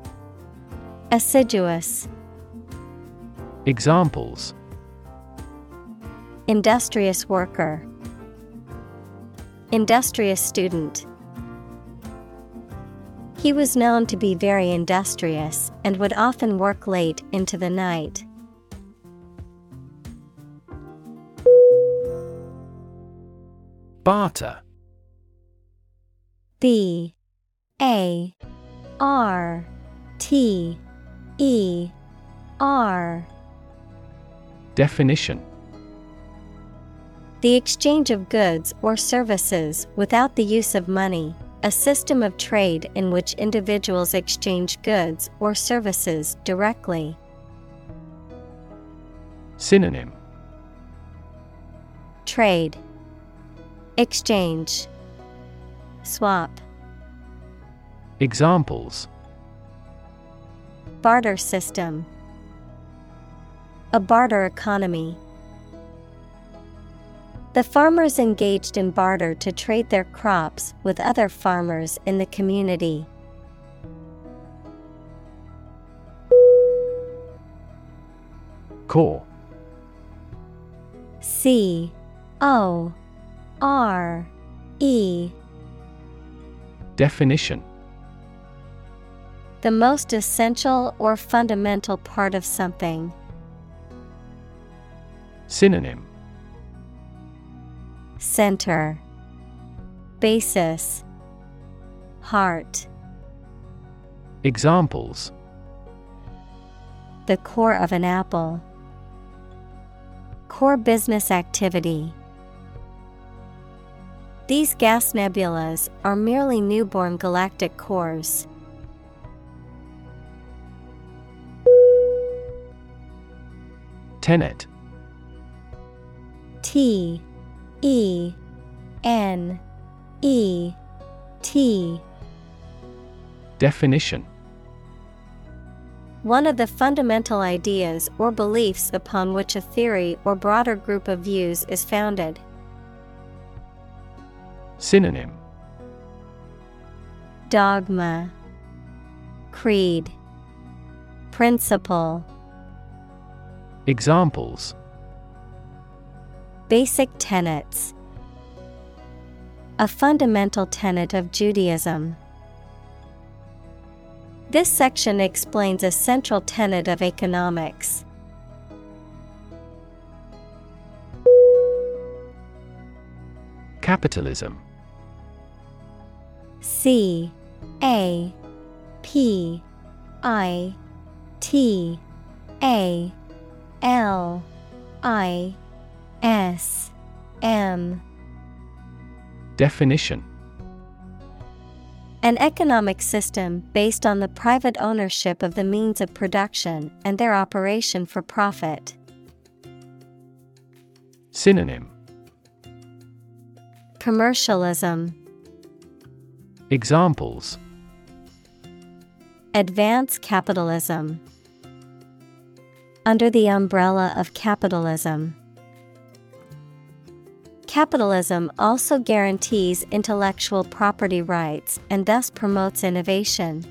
Assiduous, Examples Industrious worker, Industrious student. He was known to be very industrious and would often work late into the night. Barter B A R T E R. Definition. The exchange of goods or services without the use of money, a system of trade in which individuals exchange goods or services directly. Synonym. Trade. Exchange. Swap. Examples Barter system A barter economy. The farmers engaged in barter to trade their crops with other farmers in the community. Core C O R E Definition The most essential or fundamental part of something. Synonym Center Basis Heart Examples The core of an apple. Core business activity. These gas nebulas are merely newborn galactic cores. Tenet. T E N E T. Definition. One of the fundamental ideas or beliefs upon which a theory or broader group of views is founded. Synonym. Dogma, Creed, Principle. Examples Basic tenets. A fundamental tenet of Judaism. This section explains a central tenet of economics. Capitalism C A P I T A L I S M. Definition. An economic system based on the private ownership of the means of production and their operation for profit. Synonym. Commercialism, Examples. Advance capitalism. Under the umbrella of capitalism. Capitalism also guarantees intellectual property rights and thus promotes innovation.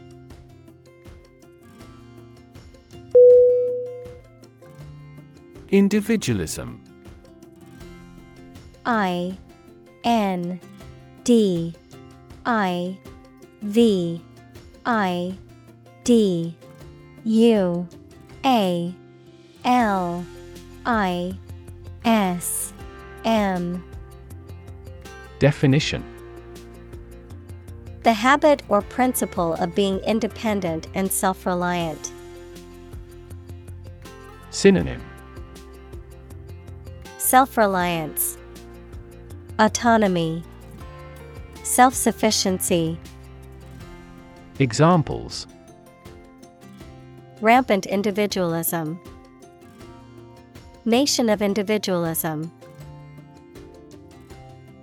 Individualism I N D I V I D U A L I S M Definition The habit or principle of being independent and self reliant. Synonym Self reliance, Autonomy, Self sufficiency. Examples Rampant individualism. Nation of individualism.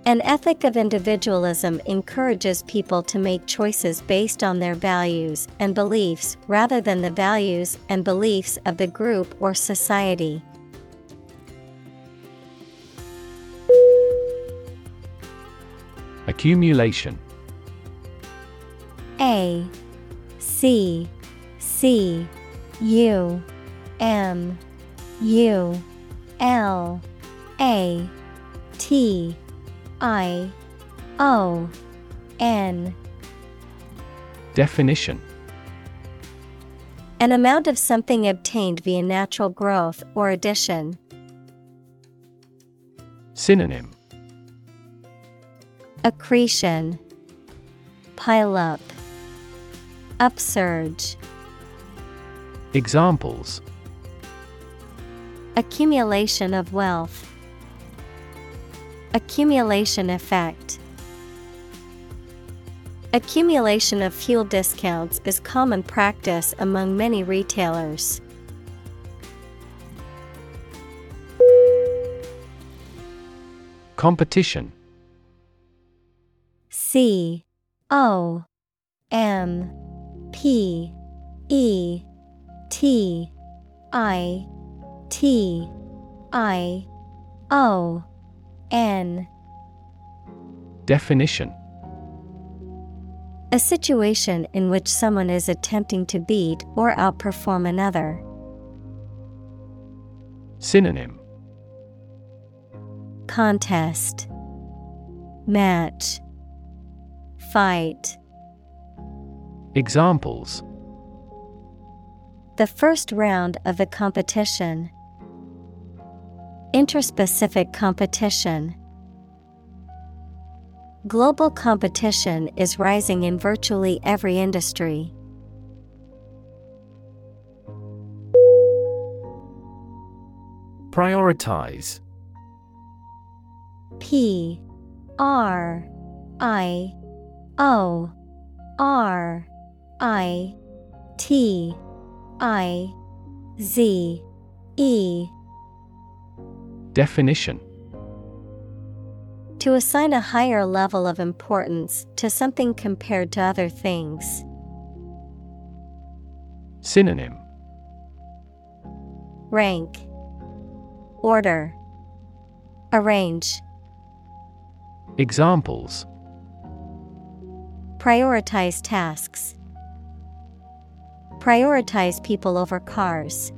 An ethic of individualism encourages people to make choices based on their values and beliefs rather than the values and beliefs of the group or society. Accumulation A C C U M U L A T I O N. Definition. An amount of something obtained via natural growth or addition. Synonym. Accretion. Pile up. Upsurge. Examples Accumulation of wealth. Accumulation effect. Accumulation of fuel discounts is common practice among many retailers. Competition. C O M P E T I T I O N. Definition. A situation in which someone is attempting to beat or outperform another. Synonym. Contest. Match. Fight. Examples. The first round of the competition. Interspecific competition. Global competition is rising in virtually every industry. Prioritize P R I O R I T I Z E Definition To assign a higher level of importance to something compared to other things. Synonym Rank, Order, Arrange. Examples Prioritize tasks. Prioritize people over cars.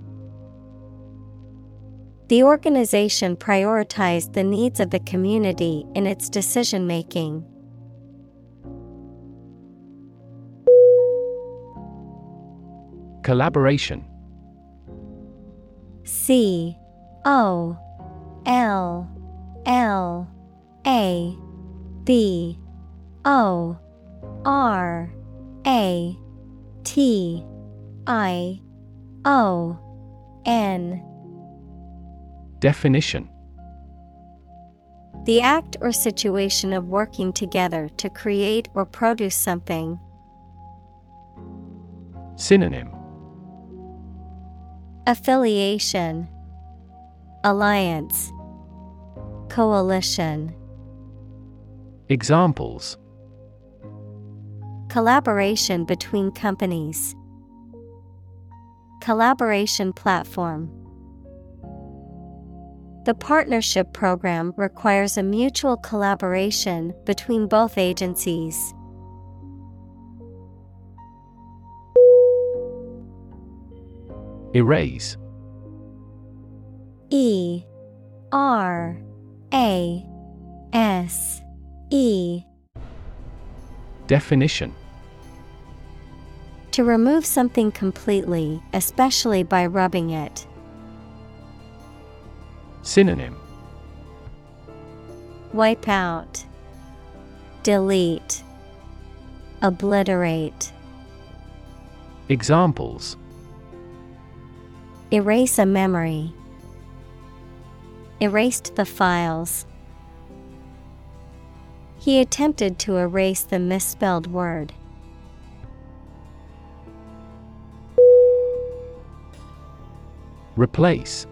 The organization prioritized the needs of the community in its decision making. Collaboration C O L L A B O R A T I O N Definition The act or situation of working together to create or produce something. Synonym Affiliation, Alliance, Coalition. Examples Collaboration between companies. Collaboration platform. The partnership program requires a mutual collaboration between both agencies. Erase. E. R. A. S. E. Definition. To remove something completely, especially by rubbing it. Synonym Wipe out, Delete, Obliterate. Examples Erase a memory. Erased the files. He attempted to erase the misspelled word. Replace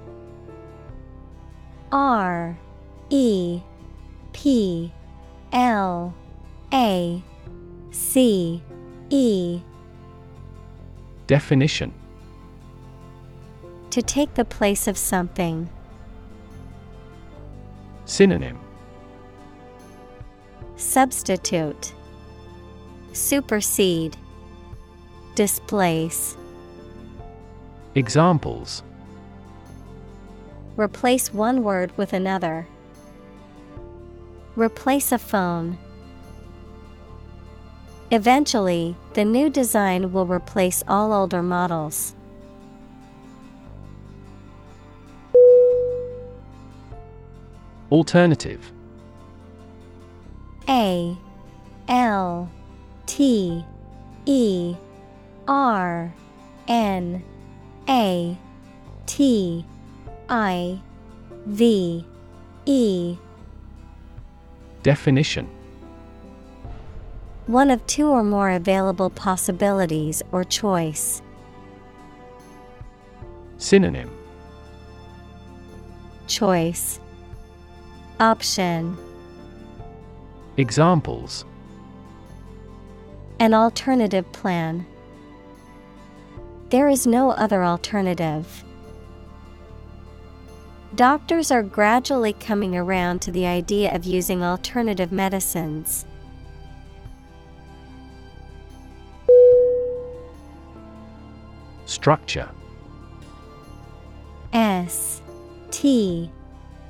R E P L A C E. Definition. To take the place of something. Synonym. Substitute. Supersede. Displace. Examples Replace one word with another. Replace a phone. Eventually, the new design will replace all older models. Alternative A L T E R N A T I V E Definition One of two or more available possibilities or choice. Synonym Choice Option Examples An alternative plan. There is no other alternative. Doctors are gradually coming around to the idea of using alternative medicines. Structure. S T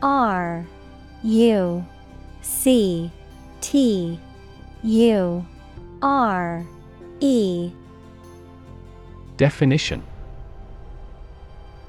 R U C T U R E. Definition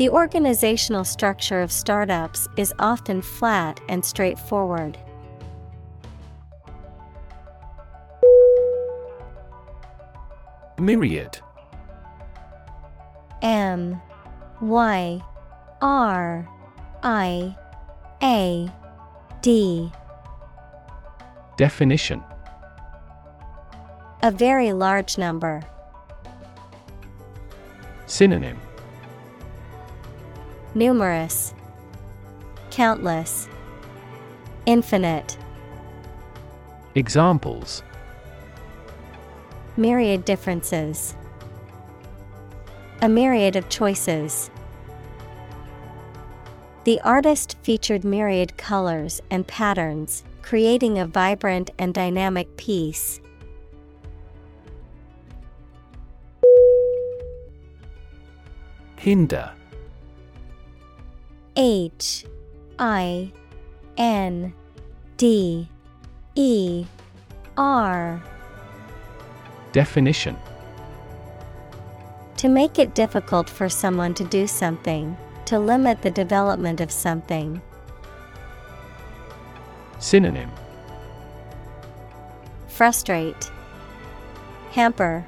The organizational structure of startups is often flat and straightforward. Myriad. M. Y. R. I. A. D. Definition. A very large number. Synonym Numerous, Countless, Infinite. Examples Myriad differences. A myriad of choices. The artist featured myriad colors and patterns, creating a vibrant and dynamic piece. Hinder H I N D E R. Definition. To make it difficult for someone to do something, to limit the development of something. Synonym. Frustrate, Hamper,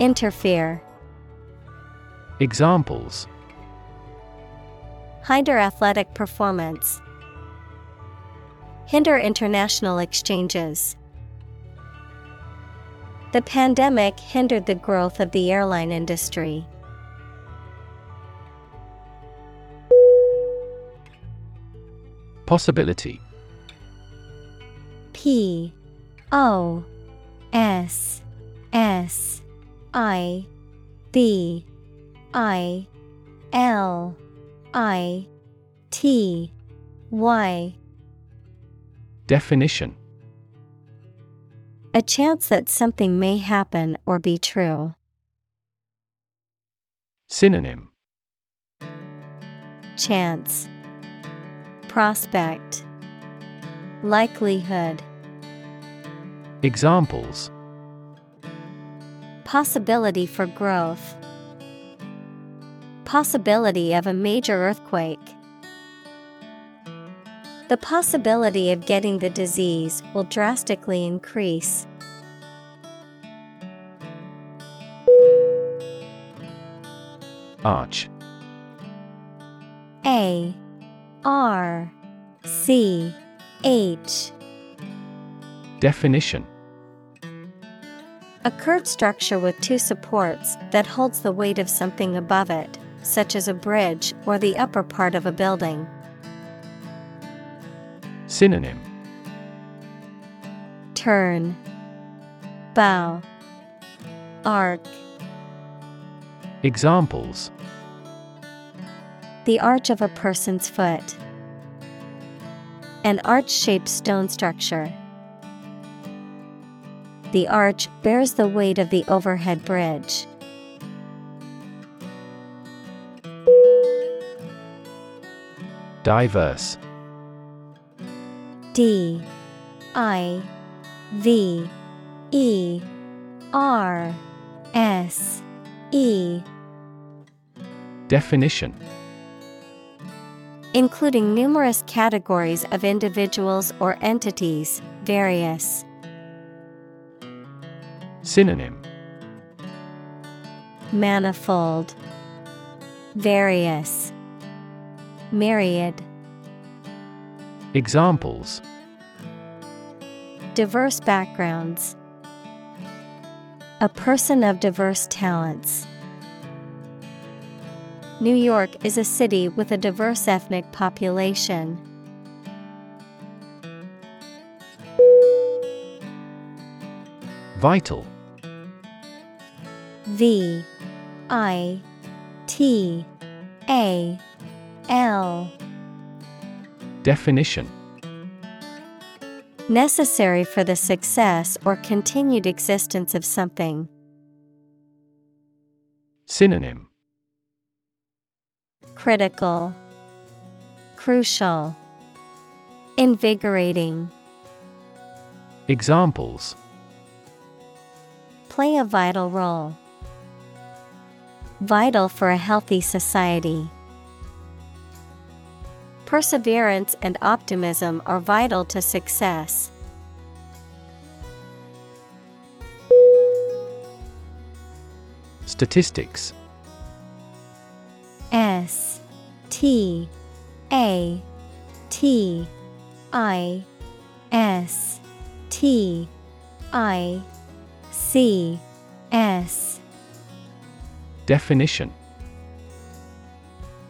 Interfere. Examples Hinder athletic performance. Hinder international exchanges. The pandemic hindered the growth of the airline industry. Possibility P O S S I B I L I T Y. Definition. A chance that something may happen or be true. Synonym. Chance. Prospect. Likelihood. Examples. Possibility for growth. Possibility of a major earthquake. The possibility of getting the disease will drastically increase. Arch. A. R. C. H. Definition. A curved structure with two supports that holds the weight of something above it, such as a bridge or the upper part of a building. Synonym Turn, Bow, Arc. Examples The arch of a person's foot. An arch shaped stone structure. The arch bears the weight of the overhead bridge. Diverse. D I V E R S E. Definition. Including numerous categories of individuals or entities, various. Synonym. Manifold, Various, Myriad. Examples Diverse backgrounds. A person of diverse talents. New York is a city with a diverse ethnic population. Vital V I T A L Definition Necessary for the success or continued existence of something. Synonym Critical, Crucial, Invigorating. Examples Play a vital role. Vital for a healthy society. Perseverance and optimism are vital to success. Statistics. S T A T I S T I C S. Definition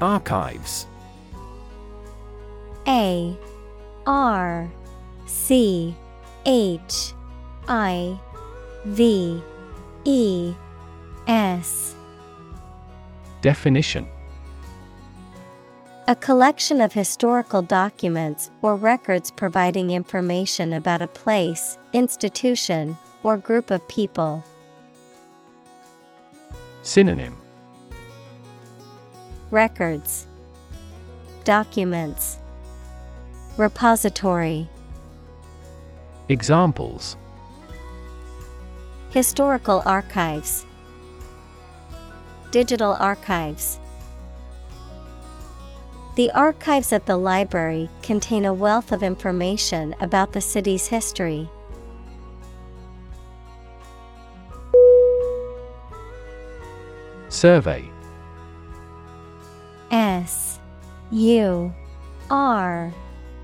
Archives. A R C H I V E S. Definition. A collection of historical documents or records providing information about a place, institution, or group of people. Synonym Records Documents Repository Examples. Historical archives Digital archives. The archives at the library contain a wealth of information about the city's history. Survey U R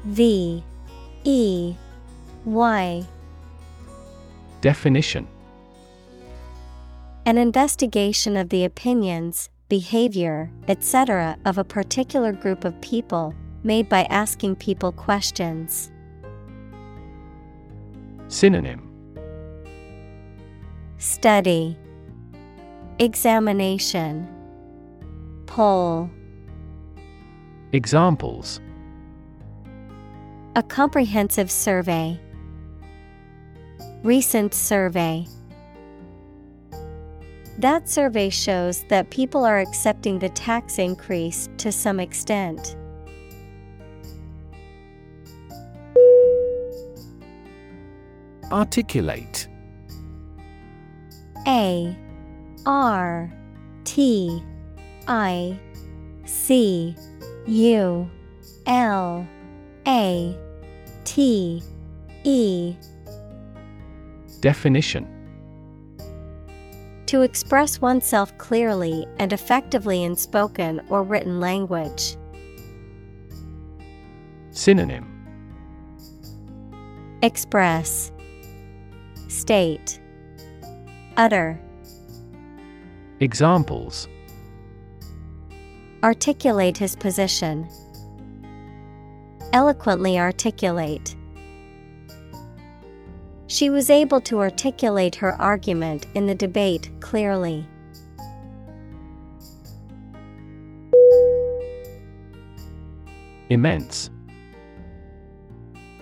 V E Y. Definition. An investigation of the opinions, behavior, etc. of a particular group of people, made by asking people questions. Synonym. Study. Examination. Poll Examples. A comprehensive survey. Recent survey. That survey shows that people are accepting the tax increase to some extent. Articulate. A. R. T. I. C U L A T E. Definition. To express oneself clearly and effectively in spoken or written language. Synonym. Express. State. Utter. Examples Articulate his position. Eloquently articulate. She was able to articulate her argument in the debate clearly. Immense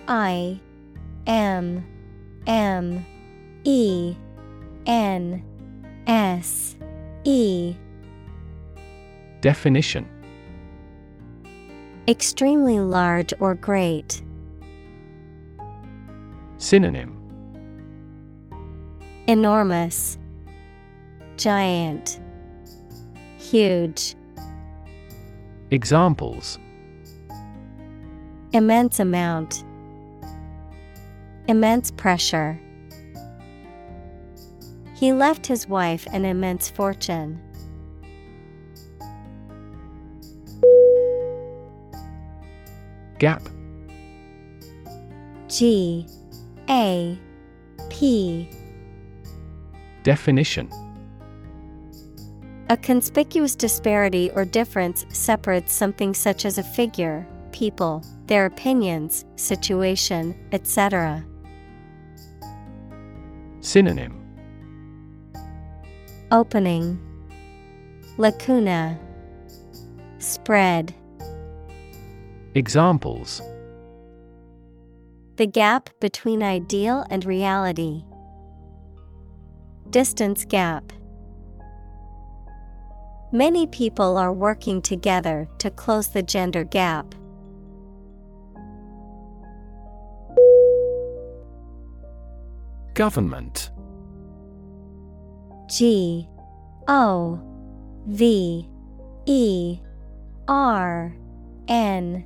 I M M E N S E Definition Extremely large or great. Synonym Enormous. Giant. Huge. Examples Immense amount. Immense pressure. He left his wife an immense fortune. Gap. G A P. Definition. A conspicuous disparity or difference separates something such as a figure, people, their opinions, situation, etc. Synonym. Opening. Lacuna. Spread Examples. The gap between ideal and reality. Distance gap. Many people are working together to close the gender gap. Government. G. O. V. E. R. N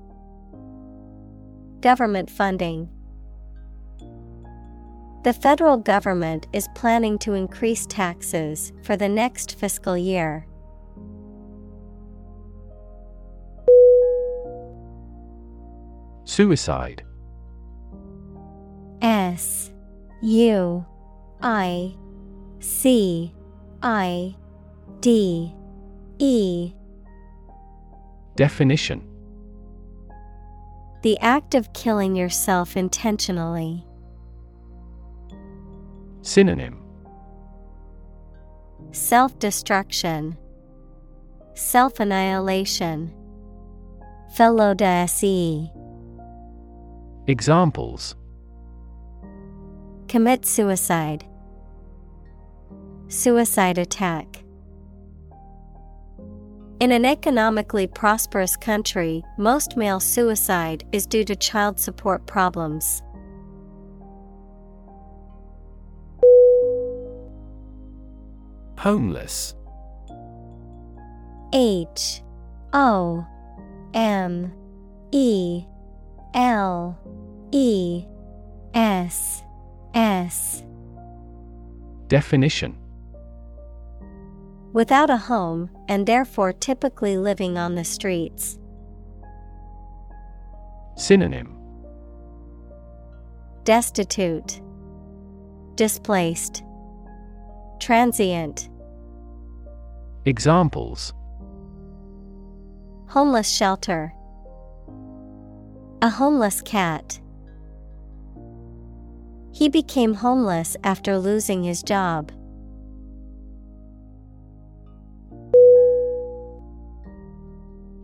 Government funding. The federal government is planning to increase taxes for the next fiscal year. Suicide. S U I C I D E. Definition The act of killing yourself intentionally. Synonym. Self destruction, Self annihilation, Fallot Examples. Commit suicide, Suicide attack. In an economically prosperous country, most male suicide is due to child support problems. Homeless. H. O. M. E. L. E. S. S. Definition Without a home, and therefore typically living on the streets. Synonym Destitute, Displaced, Transient. Examples Homeless shelter, A homeless cat. He became homeless after losing his job.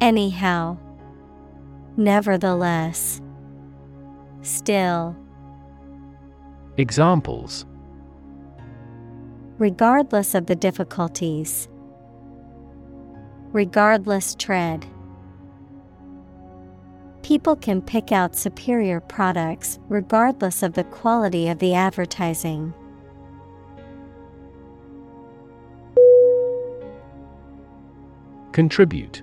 Anyhow. Nevertheless. Still. Examples Regardless of the difficulties. Regardless tread. People can pick out superior products regardless of the quality of the advertising. Contribute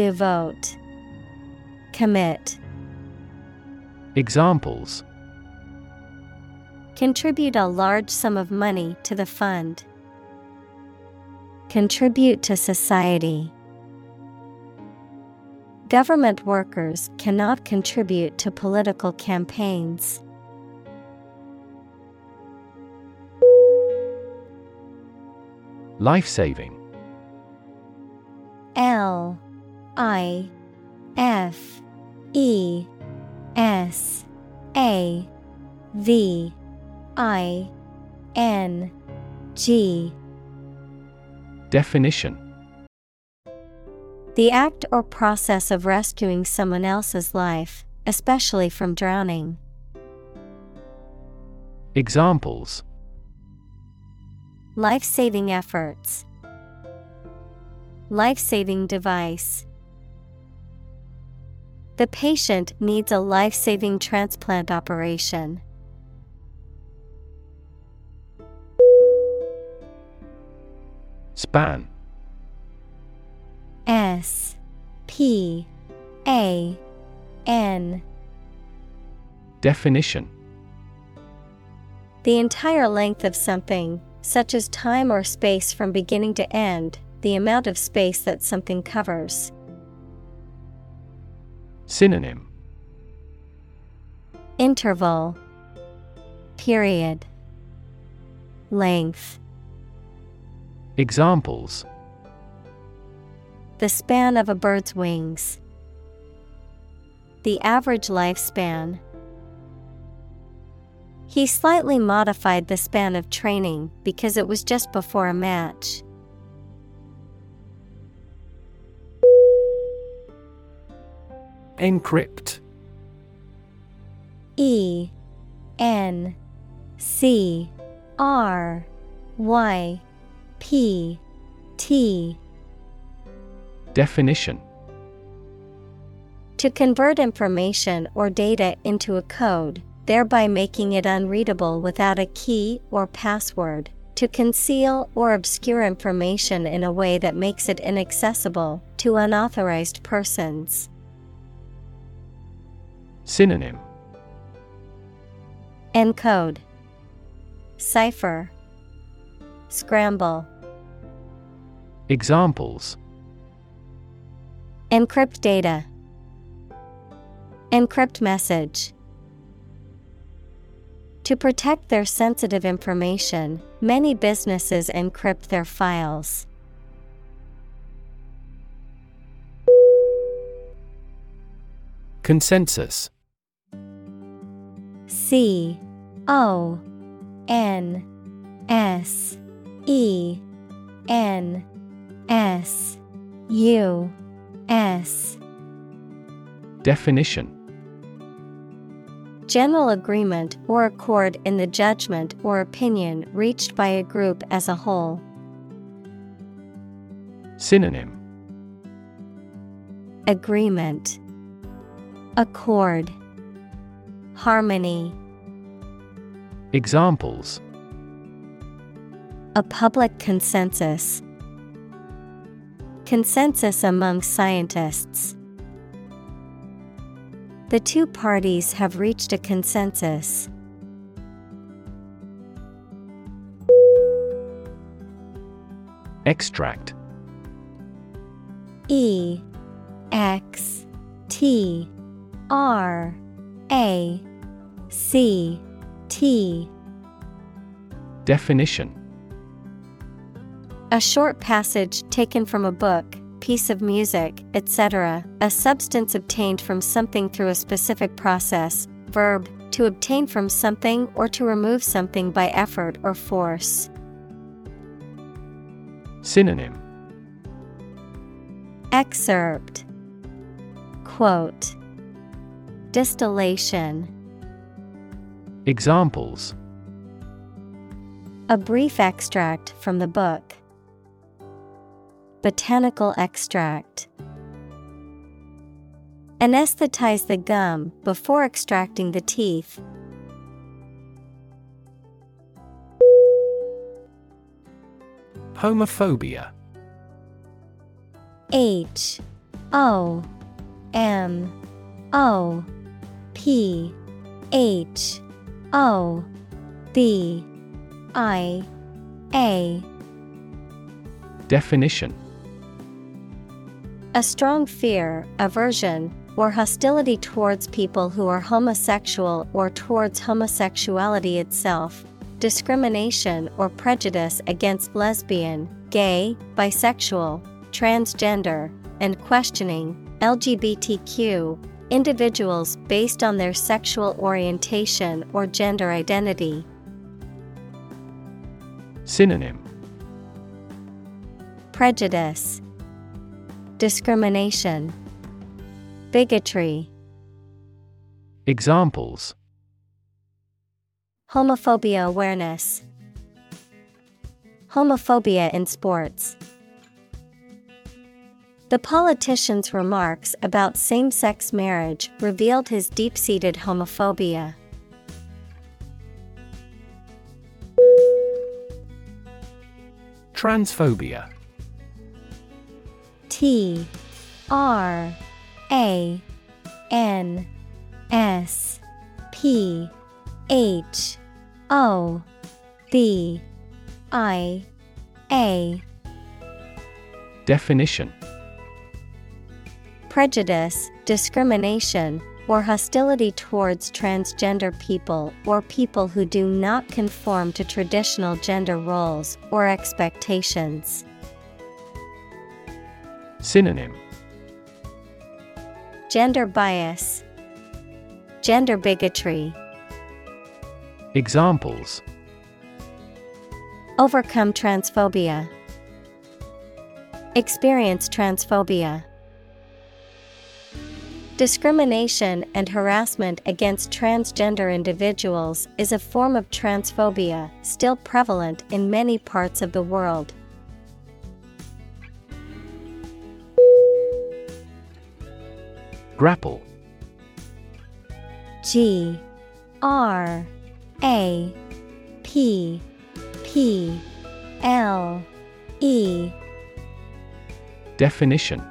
Devote, Commit. Examples Contribute a large sum of money to the fund. Contribute to society. Government workers cannot contribute to political campaigns. Life saving L I F E S A V I N G Definition The act or process of rescuing someone else's life, especially from drowning. Examples Life saving efforts. Life saving device. The patient needs a life saving transplant operation. Span S P A N Definition The entire length of something, such as time or space from beginning to end, the amount of space that something covers. Synonym Interval Period Length Examples The span of a bird's wings. The average lifespan. He slightly modified the span of training because it was just before a match. Encrypt E N C R Y P T Definition To convert information or data into a code, thereby making it unreadable without a key or password. To conceal or obscure information in a way that makes it inaccessible to unauthorized persons. Synonym. Encode. Cipher. Scramble. Examples. Encrypt data. Encrypt message. To protect their sensitive information, many businesses encrypt their files. Consensus C O N S E N S U S. Definition. General agreement or accord in the judgment or opinion reached by a group as a whole. Synonym. Agreement. Accord Harmony Examples A public consensus. Consensus among scientists. The two parties have reached a consensus. Extract E X T R A C T. Definition. A short passage taken from a book, piece of music, etc., a substance obtained from something through a specific process, verb, to obtain from something or to remove something by effort or force. Synonym. Excerpt. Quote. Distillation Examples A brief extract from the book. Botanical extract. Anesthetize the gum before extracting the teeth. Homophobia H O M O P H O B I A. Definition. A strong fear, aversion, or hostility towards people who are homosexual or towards homosexuality itself, discrimination or prejudice against lesbian, gay, bisexual, transgender, and questioning LGBTQ individuals based on their sexual orientation or gender identity. Synonym Prejudice, Discrimination, Bigotry. Examples Homophobia awareness, Homophobia in sports. The politician's remarks about same sex marriage revealed his deep seated homophobia. Transphobia. T R A N S P H O B I A. Definition Prejudice, discrimination, or hostility towards transgender people or people who do not conform to traditional gender roles or expectations. Synonym Gender bias, Gender bigotry. Examples Overcome transphobia. Experience transphobia. Discrimination and harassment against transgender individuals is a form of transphobia still prevalent in many parts of the world. Grapple. G R A P P L E. Definition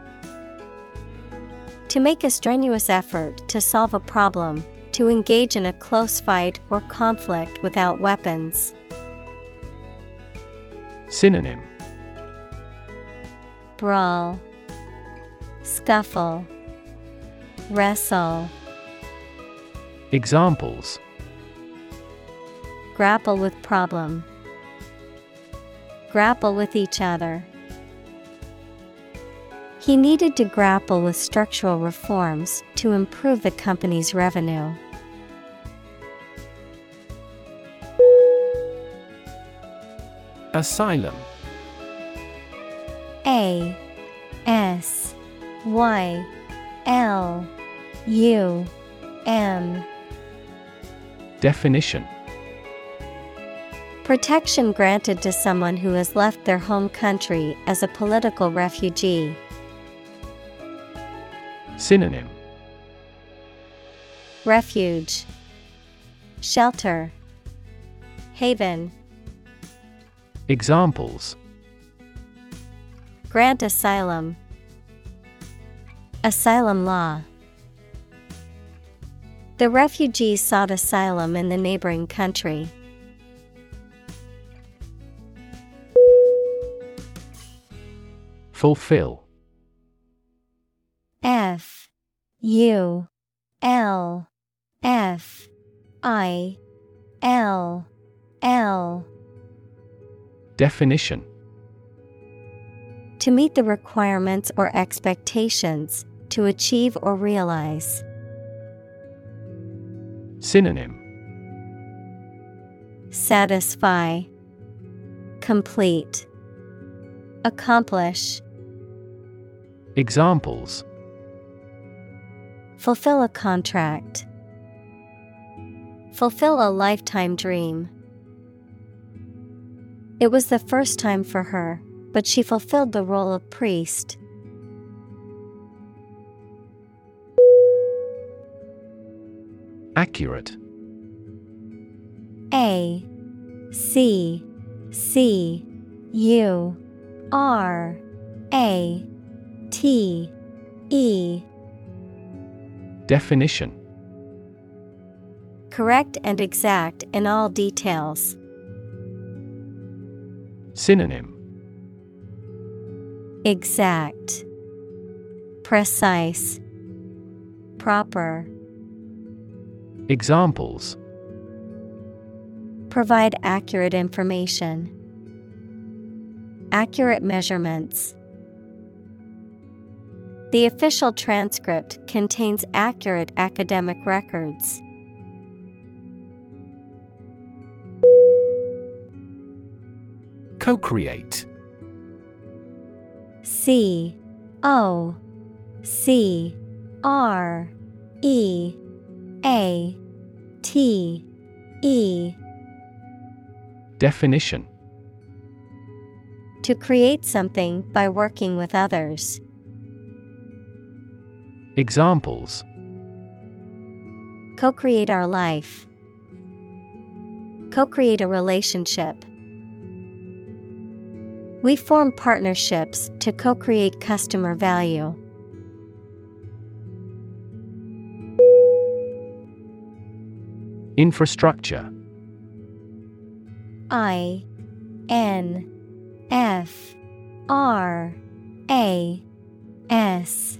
To make a strenuous effort to solve a problem, to engage in a close fight or conflict without weapons. Synonym Brawl, Scuffle, Wrestle. Examples Grapple with problem. Grapple with each other. He needed to grapple with structural reforms to improve the company's revenue. Asylum A S Y L U M Definition Protection granted to someone who has left their home country as a political refugee. Synonym Refuge, Shelter, Haven. Examples Grant asylum, Asylum law. The refugees sought asylum in the neighboring country. Fulfill F. U. L. F. I. L. L. Definition. To meet the requirements or expectations, to achieve or realize. Synonym. Satisfy, Complete, Accomplish. Examples Fulfill a contract. Fulfill a lifetime dream. It was the first time for her, but she fulfilled the role of priest. Accurate A C C U R A T E Definition Correct and exact in all details. Synonym Exact, Precise, Proper. Examples Provide accurate information. Accurate measurements. The official transcript contains accurate academic records. Co create C O C R E A T E Definition To create something by working with others. Examples Co create our life. Co create a relationship. We form partnerships to co create customer value. Infrastructure I N F R A S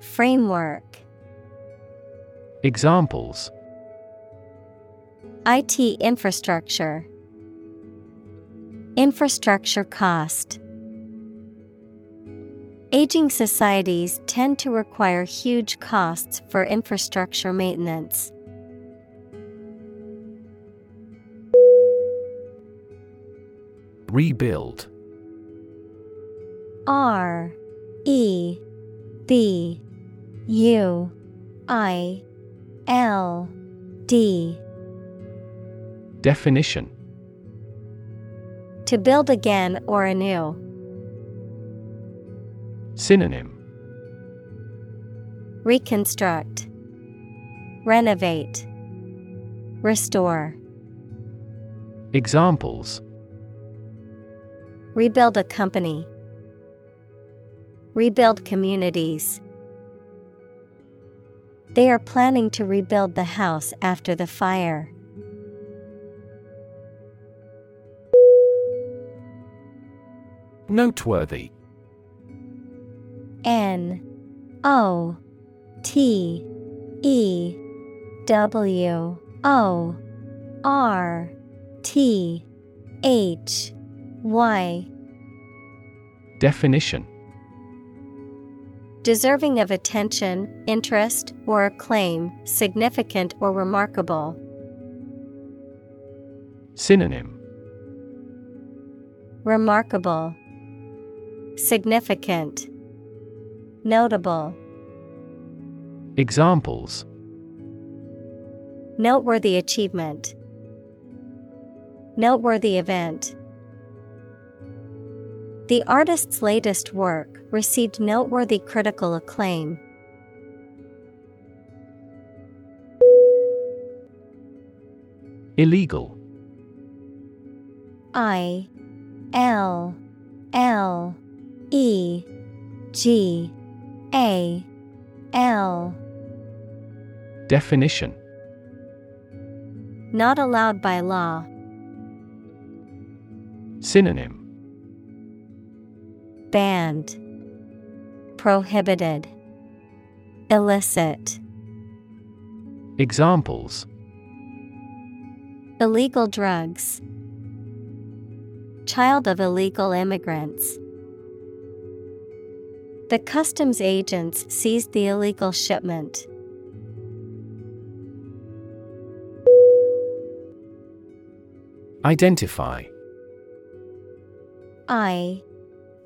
Framework. Examples. IT infrastructure. Infrastructure cost. Aging societies tend to require huge costs for infrastructure maintenance. Rebuild. R E B U I L D Definition To build again or anew. Synonym Reconstruct, Renovate, Restore. Examples Rebuild a company. Rebuild communities. They are planning to rebuild the house after the fire. Noteworthy. N O T E W O R T H Y. Definition Deserving of attention, interest, or acclaim, significant or remarkable. Synonym Remarkable, Significant, Notable. Examples Noteworthy achievement. Noteworthy event. The artist's latest work received noteworthy critical acclaim. Illegal I L L E G A L Definition Not allowed by law. Synonym Banned. Prohibited. Illicit. Examples Illegal drugs. Child of illegal immigrants. The customs agents seized the illegal shipment. Identify I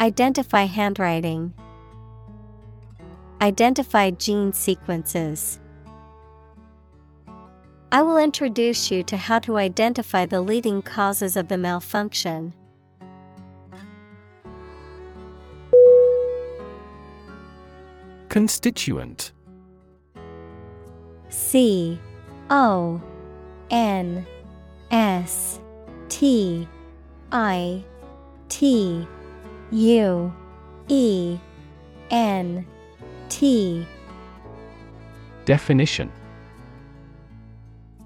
Identify handwriting. Identify gene sequences. I will introduce you to how to identify the leading causes of the malfunction. Constituent C O N S T I T U E N T. Definition.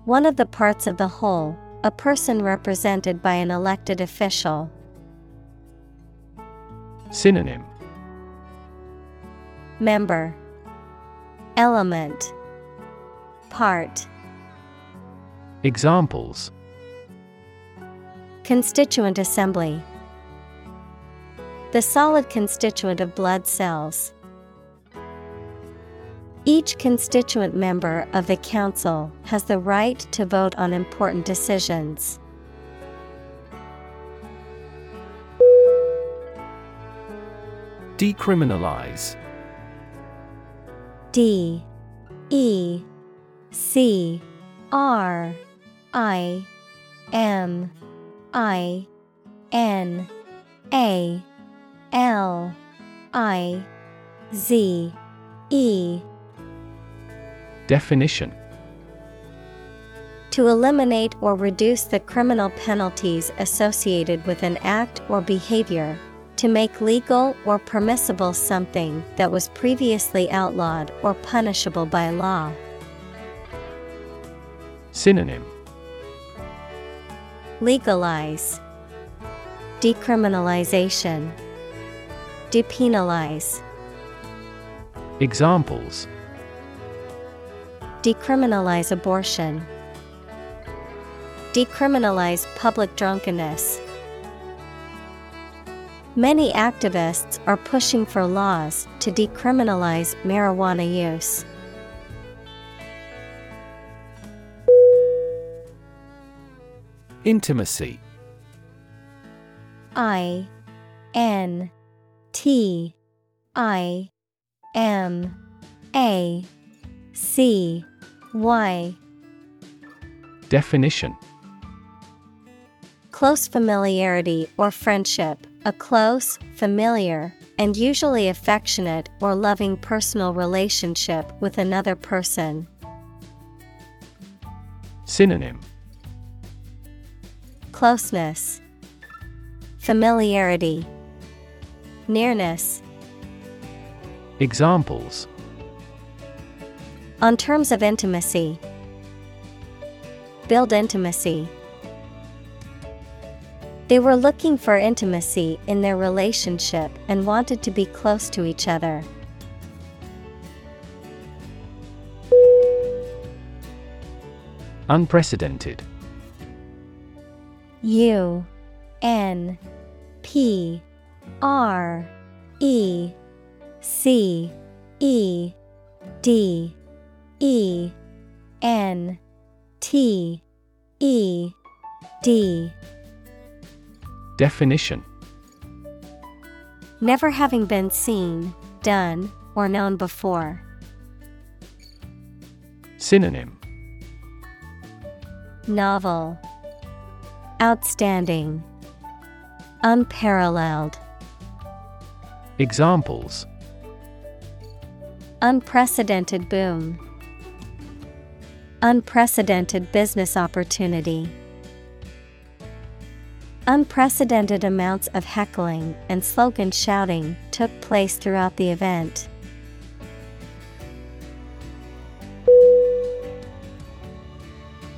One of the parts of the whole, a person represented by an elected official. Synonym. Member. Element. Part. Examples. Constituent assembly The solid constituent of blood cells. Each constituent member of the Council has the right to vote on important decisions. Decriminalize D E C R I M I N A L I Z E Definition To eliminate or reduce the criminal penalties associated with an act or behavior. To make legal or permissible something that was previously outlawed or punishable by law. Synonym Legalize, Decriminalization, Depenalize. Examples Decriminalize abortion. Decriminalize public drunkenness. Many activists are pushing for laws to decriminalize marijuana use. Intimacy I N T I M A C Y. Definition. Close familiarity or friendship, a close, familiar, and usually affectionate or loving personal relationship with another person. Synonym. Closeness, Familiarity, Nearness. Examples On terms of intimacy, build intimacy. They were looking for intimacy in their relationship and wanted to be close to each other. Unprecedented U N P R E C E D E N T E D. Definition. Never having been seen, done, or known before. Synonym. Novel. Outstanding. Unparalleled Examples. Unprecedented boom. Unprecedented business opportunity. Unprecedented amounts of heckling and slogan shouting took place throughout the event.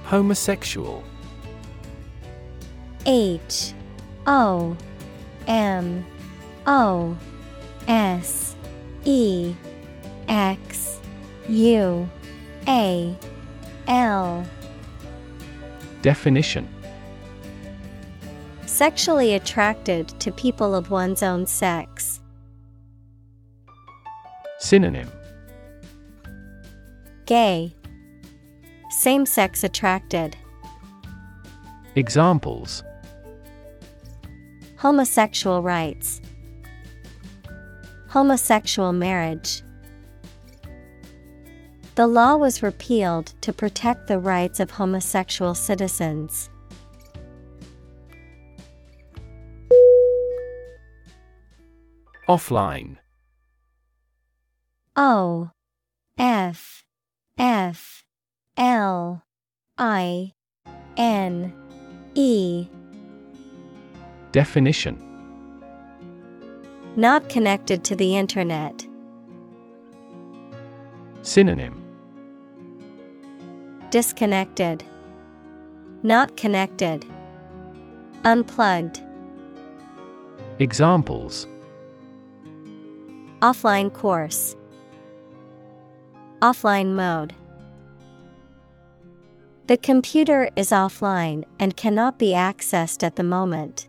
Homosexual. H O M O S E X U A L Definition Sexually attracted to people of one's own sex. Synonym Gay. Same sex attracted. Examples Homosexual rights. Homosexual marriage. The law was repealed to protect the rights of homosexual citizens. Offline O F F L I N E Definition Not connected to the internet. Synonym Disconnected. Not connected. Unplugged. Examples Offline course. Offline mode. The computer is offline and cannot be accessed at the moment.